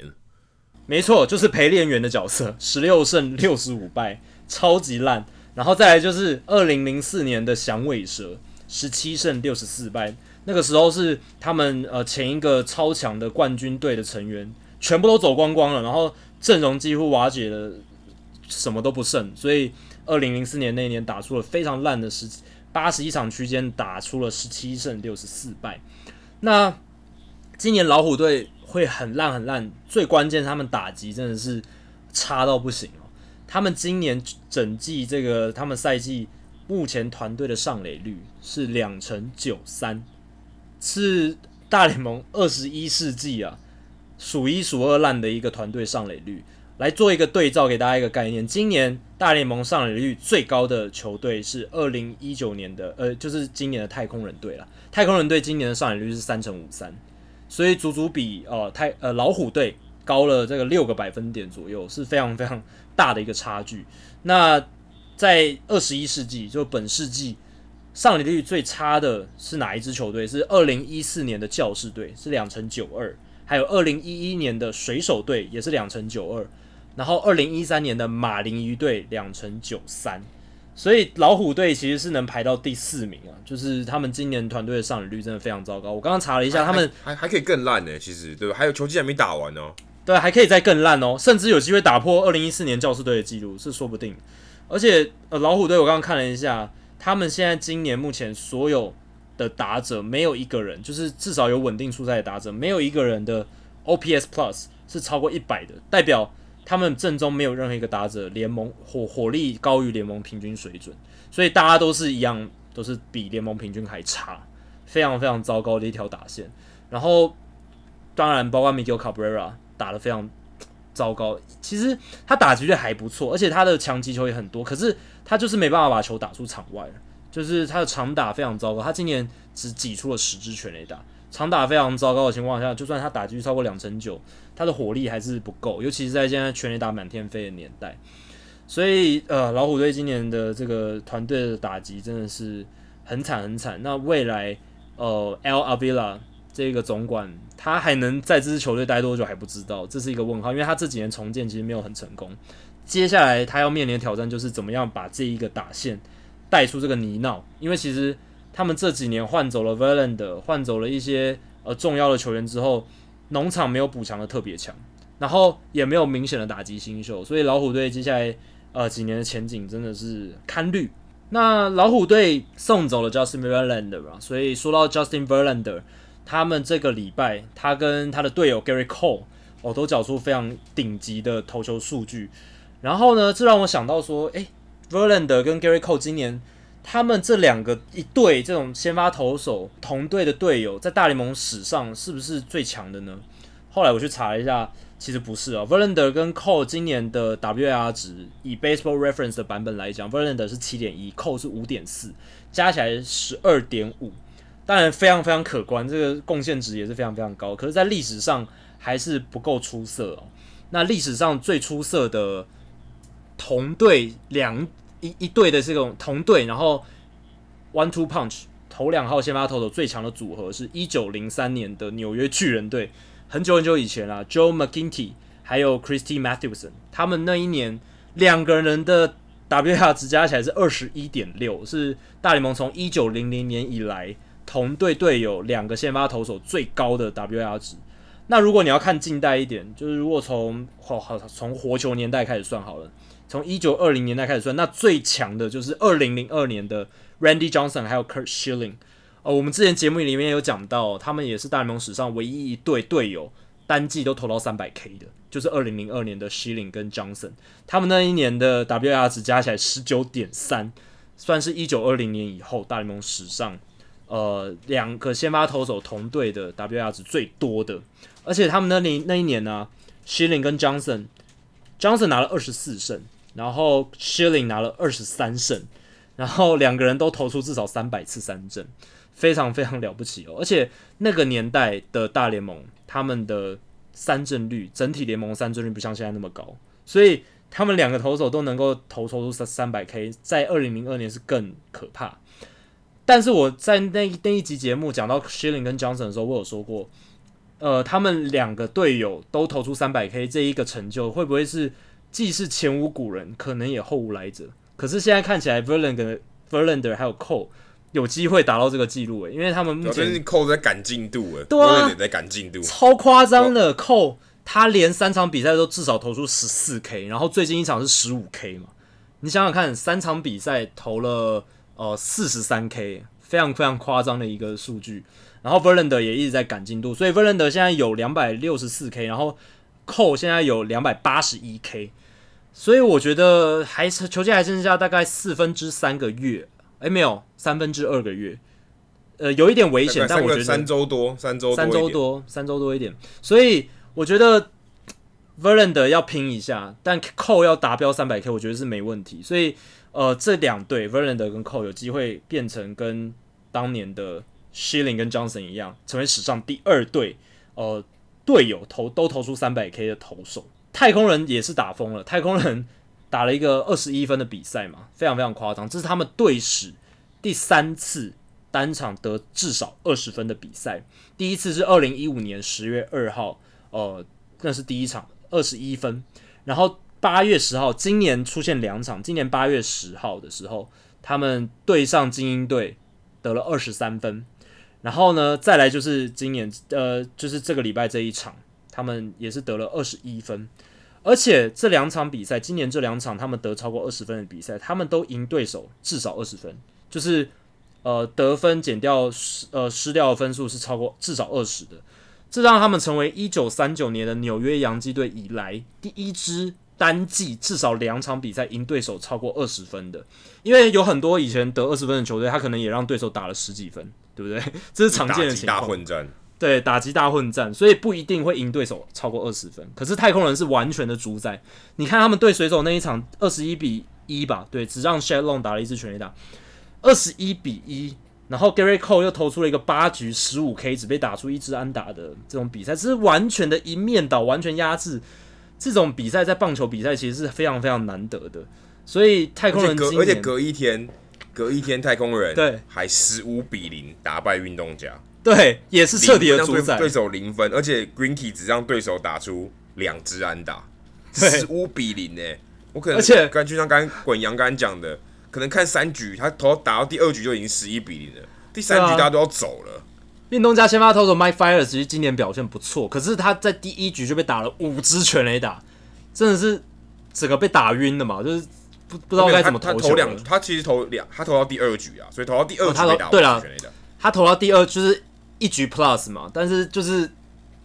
没错，就是陪练员的角色，十六胜六十五败，超级烂。然后再来就是二零零四年的响尾蛇，十七胜六十四败，那个时候是他们呃前一个超强的冠军队的成员全部都走光光了，然后阵容几乎瓦解了，什么都不剩，所以二零零四年那一年打出了非常烂的十八十一场区间，打出了十七胜六十四败。那今年老虎队会很烂很烂，最关键他们打击真的是差到不行。他们今年整季这个他们赛季目前团队的上垒率是两成九三，是大联盟二十一世纪啊数一数二烂的一个团队上垒率。来做一个对照，给大家一个概念。今年大联盟上垒率最高的球队是二零一九年的，呃，就是今年的太空人队了。太空人队今年的上垒率是三成五三，所以足足比呃太呃老虎队高了这个六个百分点左右，是非常非常大的一个差距。那在二十一世纪，就本世纪上垒率最差的是哪一支球队？是二零一四年的教士队，是两成九二，还有二零一一年的水手队也是两成九二。然后，二零一三年的马林鱼队两成九三，所以老虎队其实是能排到第四名啊。就是他们今年团队的上垒率真的非常糟糕。我刚刚查了一下，他们还还可以更烂呢。其实对吧？还有球季还没打完哦。对，还可以再更烂哦，甚至有机会打破二零一四年教士队的记录，是说不定。而且，呃，老虎队我刚刚看了一下，他们现在今年目前所有的打者没有一个人，就是至少有稳定出赛的打者，没有一个人的 OPS Plus 是超过一百的，代表。他们阵中没有任何一个打者联盟火火力高于联盟平均水准，所以大家都是一样，都是比联盟平均还差，非常非常糟糕的一条打线。然后，当然包括 Miguel Cabrera 打得非常糟糕。其实他打击率还不错，而且他的强击球也很多，可是他就是没办法把球打出场外，就是他的长打非常糟糕。他今年只挤出了十支全垒打。长打非常糟糕的情况下，就算他打击率超过两成九，他的火力还是不够，尤其是在现在全垒打满天飞的年代。所以，呃，老虎队今年的这个团队的打击真的是很惨很惨。那未来，呃，L Avila 这个总管他还能在这支球队待多久还不知道，这是一个问号，因为他这几年重建其实没有很成功。接下来他要面临的挑战就是怎么样把这一个打线带出这个泥淖，因为其实。他们这几年换走了 Verlander，换走了一些呃重要的球员之后，农场没有补强的特别强，然后也没有明显的打击新秀，所以老虎队接下来呃几年的前景真的是堪虑。那老虎队送走了 Justin Verlander 吧，所以说到 Justin Verlander，他们这个礼拜他跟他的队友 Gary Cole 哦都缴出非常顶级的投球数据，然后呢，这让我想到说，诶 Verlander 跟 Gary Cole 今年。他们这两个一队这种先发投手同队的队友，在大联盟史上是不是最强的呢？后来我去查了一下，其实不是啊。Verlander 跟 Cole 今年的 WAR 值，以 Baseball Reference 的版本来讲，Verlander 是七点一，Cole 是五点四，加起来十二点五，当然非常非常可观，这个贡献值也是非常非常高。可是，在历史上还是不够出色哦。那历史上最出色的同队两。一一队的这种同队，然后 one two punch 头两号先发投手最强的组合是一九零三年的纽约巨人队，很久很久以前啦，Joe McGinty 还有 Christy Mathewson，他们那一年两个人的 W R 值加起来是二十一点六，是大联盟从一九零零年以来同队队友两个先发投手最高的 WR 值。那如果你要看近代一点，就是如果从好好从活球年代开始算好了。从一九二零年代开始算，那最强的就是二零零二年的 Randy Johnson 还有 Kurt Schilling。呃，我们之前节目里面有讲到，他们也是大联盟史上唯一一对队友单季都投到三百 K 的，就是二零零二年的 Schilling 跟 Johnson。他们那一年的 WAR 值加起来十九点三，算是一九二零年以后大联盟史上呃两个先发投手同队的 WAR 值最多的。而且他们那年那一年呢、，Shilling 跟 Johnson Johnson 拿了二十四胜。然后 Shilling 拿了二十三胜，然后两个人都投出至少三百次三振，非常非常了不起哦！而且那个年代的大联盟，他们的三振率，整体联盟三振率不像现在那么高，所以他们两个投手都能够投投出三三百 K，在二零零二年是更可怕。但是我在那那一集节目讲到 Schilling 跟 Johnson 的时候，我有说过，呃，他们两个队友都投出三百 K 这一个成就，会不会是？既是前无古人，可能也后无来者。可是现在看起来，Verlander、Verlander 还有 Cole 有机会达到这个记录诶，因为他们目前 Cole 在赶进度诶，对啊，在赶进度，超夸张的。Cole 他连三场比赛都至少投出十四 K，然后最近一场是十五 K 嘛？你想想看，三场比赛投了呃四十三 K，非常非常夸张的一个数据。然后 Verlander 也一直在赶进度，所以 Verlander 现在有两百六十四 K，然后 Cole 现在有两百八十一 K，所以我觉得还是球季还剩下大概四分之三个月，哎，没有三分之二个月，呃，有一点危险，但我觉得三周多，三周三周多，三周多一点，所以我觉得 Verlander 要拼一下，但 Cole 要达标三百 K，我觉得是没问题，所以呃，这两队 Verlander 跟 Cole 有机会变成跟当年的。Shilling 跟 Johnson 一样，成为史上第二队，呃，队友投都投出三百 K 的投手。太空人也是打疯了，太空人打了一个二十一分的比赛嘛，非常非常夸张。这是他们队史第三次单场得至少二十分的比赛，第一次是二零一五年十月二号，呃，那是第一场二十一分。然后八月十号，今年出现两场，今年八月十号的时候，他们对上精英队得了二十三分。然后呢，再来就是今年，呃，就是这个礼拜这一场，他们也是得了二十一分，而且这两场比赛，今年这两场他们得超过二十分的比赛，他们都赢对手至少二十分，就是呃得分减掉失呃失掉的分数是超过至少二十的，这让他们成为一九三九年的纽约洋基队以来第一支单季至少两场比赛赢对手超过二十分的，因为有很多以前得二十分的球队，他可能也让对手打了十几分。对不对？这是常见的情况。大混战，对，打击大混战，所以不一定会赢对手超过二十分。可是太空人是完全的主宰。你看他们对水手那一场，二十一比一吧，对，只让 Shed Long 打了一支全垒打，二十一比一。然后 Gerrit Cole 又投出了一个八局十五 K，只被打出一支安打的这种比赛，这是完全的一面倒，完全压制。这种比赛在棒球比赛其实是非常非常难得的。所以太空人隔而且隔一天。隔一天，太空人对还十五比零打败运动家，对，也是彻底的主宰，对手零分，而且 greenke 只让对手打出两支安打，十五比零呢。我可能而且刚就像刚刚滚阳刚刚讲的，可能看三局，他投打到第二局就已经十一比零了，第三局大家都要走了。运动家先发投手 Mike Fiers 其实今年表现不错，可是他在第一局就被打了五支全垒打，真的是整个被打晕了嘛，就是。不不知道该怎么投球。他投两，他其实投两，他投到第二局啊，所以投到第二局没打、哦、对了，他投到第二就是一局 plus 嘛，但是就是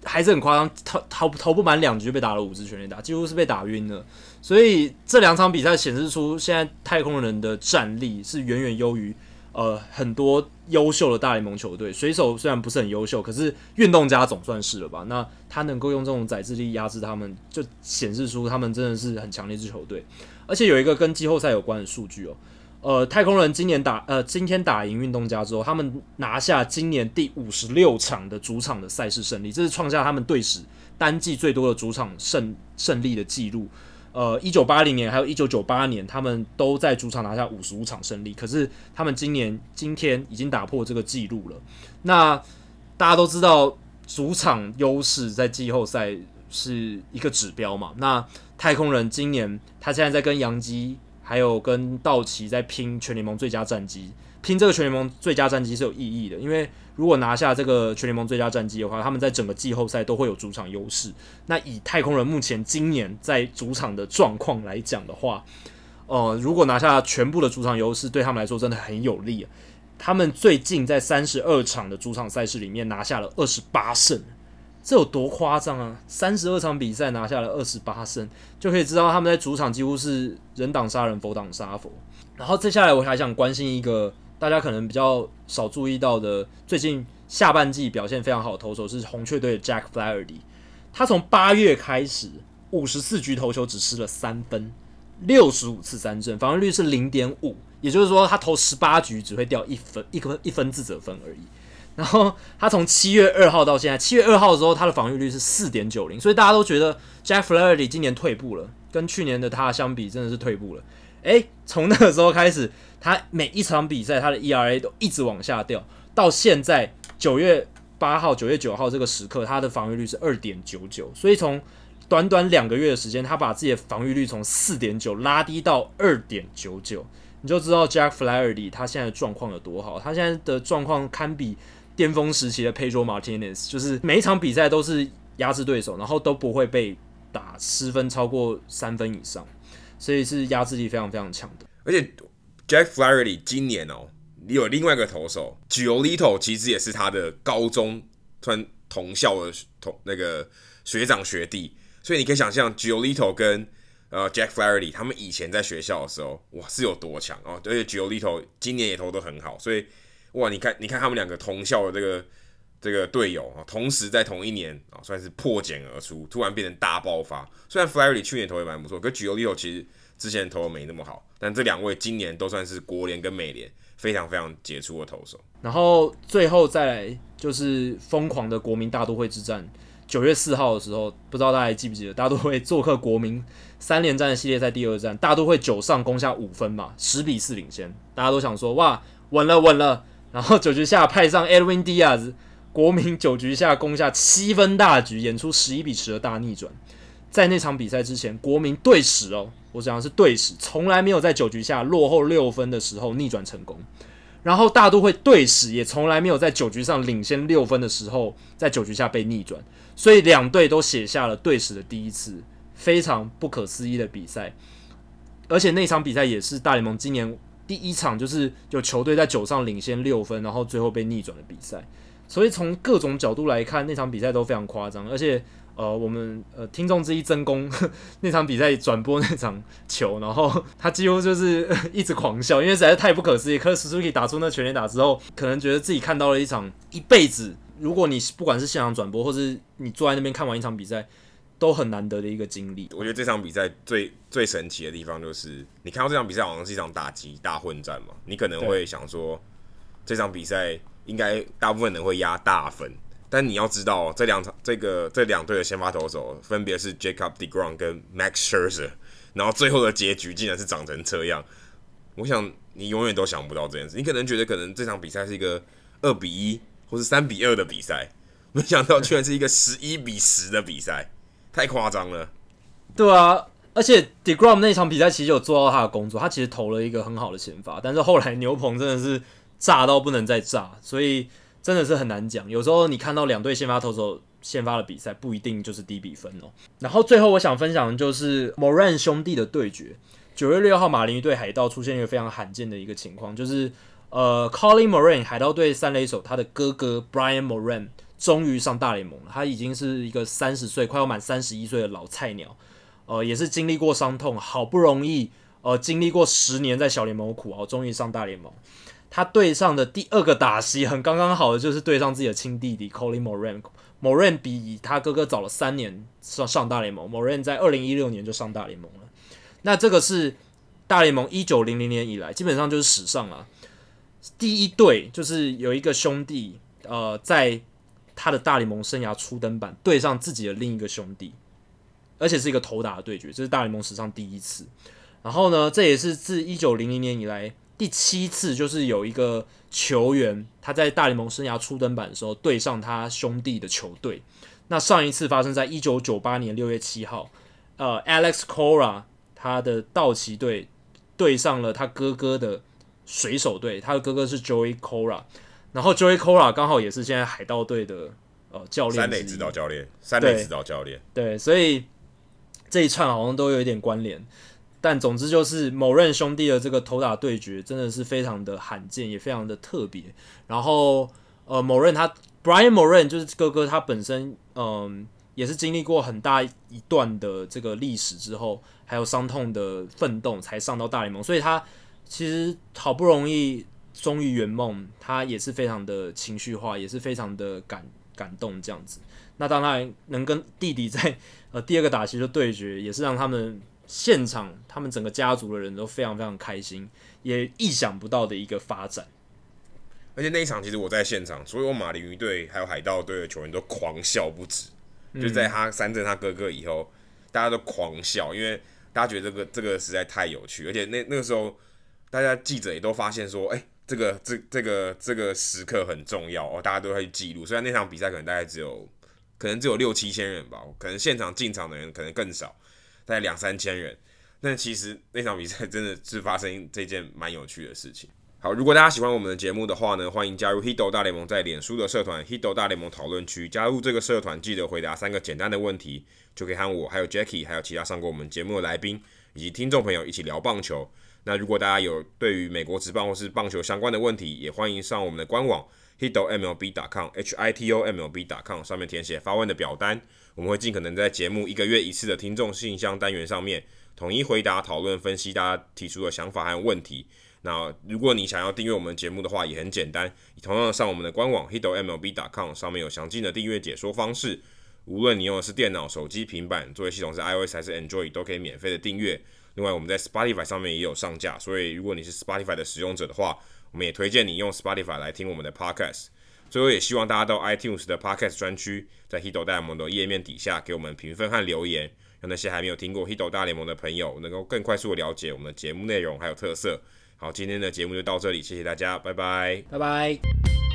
还是很夸张，投投投不满两局就被打了五支全垒打，几乎是被打晕了。所以这两场比赛显示出，现在太空人的战力是远远优于呃很多优秀的大联盟球队。水手虽然不是很优秀，可是运动家总算是了吧？那他能够用这种宰制力压制他们，就显示出他们真的是很强的一支球队。而且有一个跟季后赛有关的数据哦，呃，太空人今年打呃今天打赢运动家之后，他们拿下今年第五十六场的主场的赛事胜利，这是创下他们队史单季最多的主场胜胜利的记录。呃，一九八零年还有一九九八年，他们都在主场拿下五十五场胜利，可是他们今年今天已经打破这个记录了。那大家都知道，主场优势在季后赛是一个指标嘛？那太空人今年，他现在在跟洋基还有跟道奇在拼全联盟最佳战绩，拼这个全联盟最佳战绩是有意义的，因为如果拿下这个全联盟最佳战绩的话，他们在整个季后赛都会有主场优势。那以太空人目前今年在主场的状况来讲的话，呃，如果拿下全部的主场优势，对他们来说真的很有利啊。他们最近在三十二场的主场赛事里面拿下了二十八胜。这有多夸张啊！三十二场比赛拿下了二十八胜，就可以知道他们在主场几乎是人挡杀人，佛挡杀佛。然后接下来我还想关心一个大家可能比较少注意到的，最近下半季表现非常好的投手是红雀队的 Jack Flaherty。他从八月开始，五十四局投球只失了三分，六十五次三振，防御率是零点五，也就是说他投十八局只会掉一分，一分一分自责分而已。然后他从七月二号到现在，七月二号的时候，他的防御率是四点九零，所以大家都觉得 Jack Flaherty 今年退步了，跟去年的他相比，真的是退步了。诶，从那个时候开始，他每一场比赛他的 ERA 都一直往下掉，到现在九月八号、九月九号这个时刻，他的防御率是二点九九，所以从短短两个月的时间，他把自己的防御率从四点九拉低到二点九九，你就知道 Jack Flaherty 他现在的状况有多好，他现在的状况堪比。巅峰时期的 Pedro Martinez 就是每一场比赛都是压制对手，然后都不会被打失分超过三分以上，所以是压制力非常非常强的。而且 Jack Flaherty 今年哦，你有另外一个投手 Giolito，其实也是他的高中算同校的同那个学长学弟，所以你可以想象 Giolito 跟呃 Jack Flaherty 他们以前在学校的时候，哇是有多强哦，而且 Giolito 今年也投得很好，所以哇你看你看他们两个同校的这个这个队友啊，同时在同一年啊算是破茧而出，突然变成大爆发。虽然 Flaherty 去年投也蛮不错，可 Giolito 其实之前投的没那么好，但这两位今年都算是国联跟美联非常非常杰出的投手。然后最后再来就是疯狂的国民大都会之战，九月四号的时候，不知道大家还记不记得，大都会做客国民三连战系列赛第二战，大都会九上攻下五分嘛，十比四领先，大家都想说哇稳了稳了，然后九局下派上 Edwin Diaz，国民九局下攻下七分大局，演出十一比十的大逆转。在那场比赛之前，国民队史哦，我讲的是队史，从来没有在九局下落后六分的时候逆转成功。然后大都会队史也从来没有在九局上领先六分的时候，在九局下被逆转。所以两队都写下了队史的第一次，非常不可思议的比赛。而且那场比赛也是大联盟今年第一场，就是有球队在九上领先六分，然后最后被逆转的比赛。所以从各种角度来看，那场比赛都非常夸张，而且。呃，我们呃听众之一真公 那场比赛转播那场球，然后他几乎就是一直狂笑，因为实在是太不可思议。可是 Suzuki 打出那全垒打之后，可能觉得自己看到了一场一辈子，如果你不管是现场转播，或是你坐在那边看完一场比赛，都很难得的一个经历。我觉得这场比赛最最神奇的地方就是，你看到这场比赛好像是一场打击大混战嘛，你可能会想说，这场比赛应该大部分人会压大分。但你要知道，这两场这个这两队的先发投手分别是 Jacob deGrom 跟 Max Scherzer，然后最后的结局竟然是长成这样。我想你永远都想不到这件事。你可能觉得可能这场比赛是一个二比一或是三比二的比赛，没想到居然是一个十一比十的比赛，太夸张了。对啊，而且 deGrom 那场比赛其实有做到他的工作，他其实投了一个很好的先发，但是后来牛棚真的是炸到不能再炸，所以。真的是很难讲，有时候你看到两队先发投手先发的比赛，不一定就是低比分哦。然后最后我想分享的就是 Moran 兄弟的对决。九月六号，马林鱼对海盗出现一个非常罕见的一个情况，就是呃，Colin Moran 海盗队三垒手他的哥哥 Brian Moran 终于上大联盟了，他已经是一个三十岁快要满三十一岁的老菜鸟，呃，也是经历过伤痛，好不容易呃经历过十年在小联盟苦熬，终于上大联盟。他对上的第二个打席很刚刚好的，就是对上自己的亲弟弟 Colin Moran。Moran 比他哥哥早了三年上上大联盟。Moran 在二零一六年就上大联盟了。那这个是大联盟一九零零年以来，基本上就是史上啊第一对，就是有一个兄弟呃，在他的大联盟生涯初登板对上自己的另一个兄弟，而且是一个投打的对决，这是大联盟史上第一次。然后呢，这也是自一九零零年以来。第七次就是有一个球员他在大联盟生涯初登板的时候对上他兄弟的球队。那上一次发生在一九九八年六月七号，呃，Alex Cora 他的道奇队对上了他哥哥的水手队，他的哥哥是 Joey Cora，然后 Joey Cora 刚好也是现在海盗队的呃教练，三垒指导教练，三垒指导教练，对，所以这一串好像都有一点关联。但总之就是某任兄弟的这个投打对决真的是非常的罕见，也非常的特别。然后呃，某任他 Brian 某任就是哥哥，他本身嗯、也是经历过很大一段的这个历史之后，还有伤痛的奋斗才上到大联盟，所以他其实好不容易终于圆梦，他也是非常的情绪化，也是非常的感感动这样子。那当然能跟弟弟在呃第二个打席的对决，也是让他们。现场，他们整个家族的人都非常非常开心，也意想不到的一个发展。而且那一场，其实我在现场，所有马林鱼队还有海盗队的球员都狂笑不止。嗯、就在他三振他哥哥以后，大家都狂笑，因为大家觉得这个这个实在太有趣。而且那那个时候，大家记者也都发现说，哎、欸，这个这这个这个时刻很重要哦，大家都会记录。虽然那场比赛可能大概只有可能只有六七千人吧，可能现场进场的人可能更少。大概两三千人，但其实那场比赛真的是发生这件蛮有趣的事情。好，如果大家喜欢我们的节目的话呢，欢迎加入 Hito 大联盟在脸书的社团 Hito 大联盟讨论区。加入这个社团，记得回答三个简单的问题，就可以和我、还有 Jackie、还有其他上过我们节目的来宾以及听众朋友一起聊棒球。那如果大家有对于美国职棒或是棒球相关的问题，也欢迎上我们的官网 hitomlb.com，h i t o m l b.com 上面填写发问的表单，我们会尽可能在节目一个月一次的听众信箱单元上面统一回答、讨论、分析大家提出的想法还有问题。那如果你想要订阅我们节目的话，也很简单，同样上我们的官网 hitomlb.com 上面有详尽的订阅解说方式。无论你用的是电脑、手机、平板，作业系统是 iOS 还是 Android，都可以免费的订阅。另外，我们在 Spotify 上面也有上架，所以如果你是 Spotify 的使用者的话，我们也推荐你用 Spotify 来听我们的 Podcast。最后，也希望大家到 iTunes 的 Podcast 专区，在 Hido 大联盟的页面底下给我们评分和留言，让那些还没有听过 Hido 大联盟的朋友能够更快速的了解我们的节目内容还有特色。好，今天的节目就到这里，谢谢大家，拜拜，拜拜。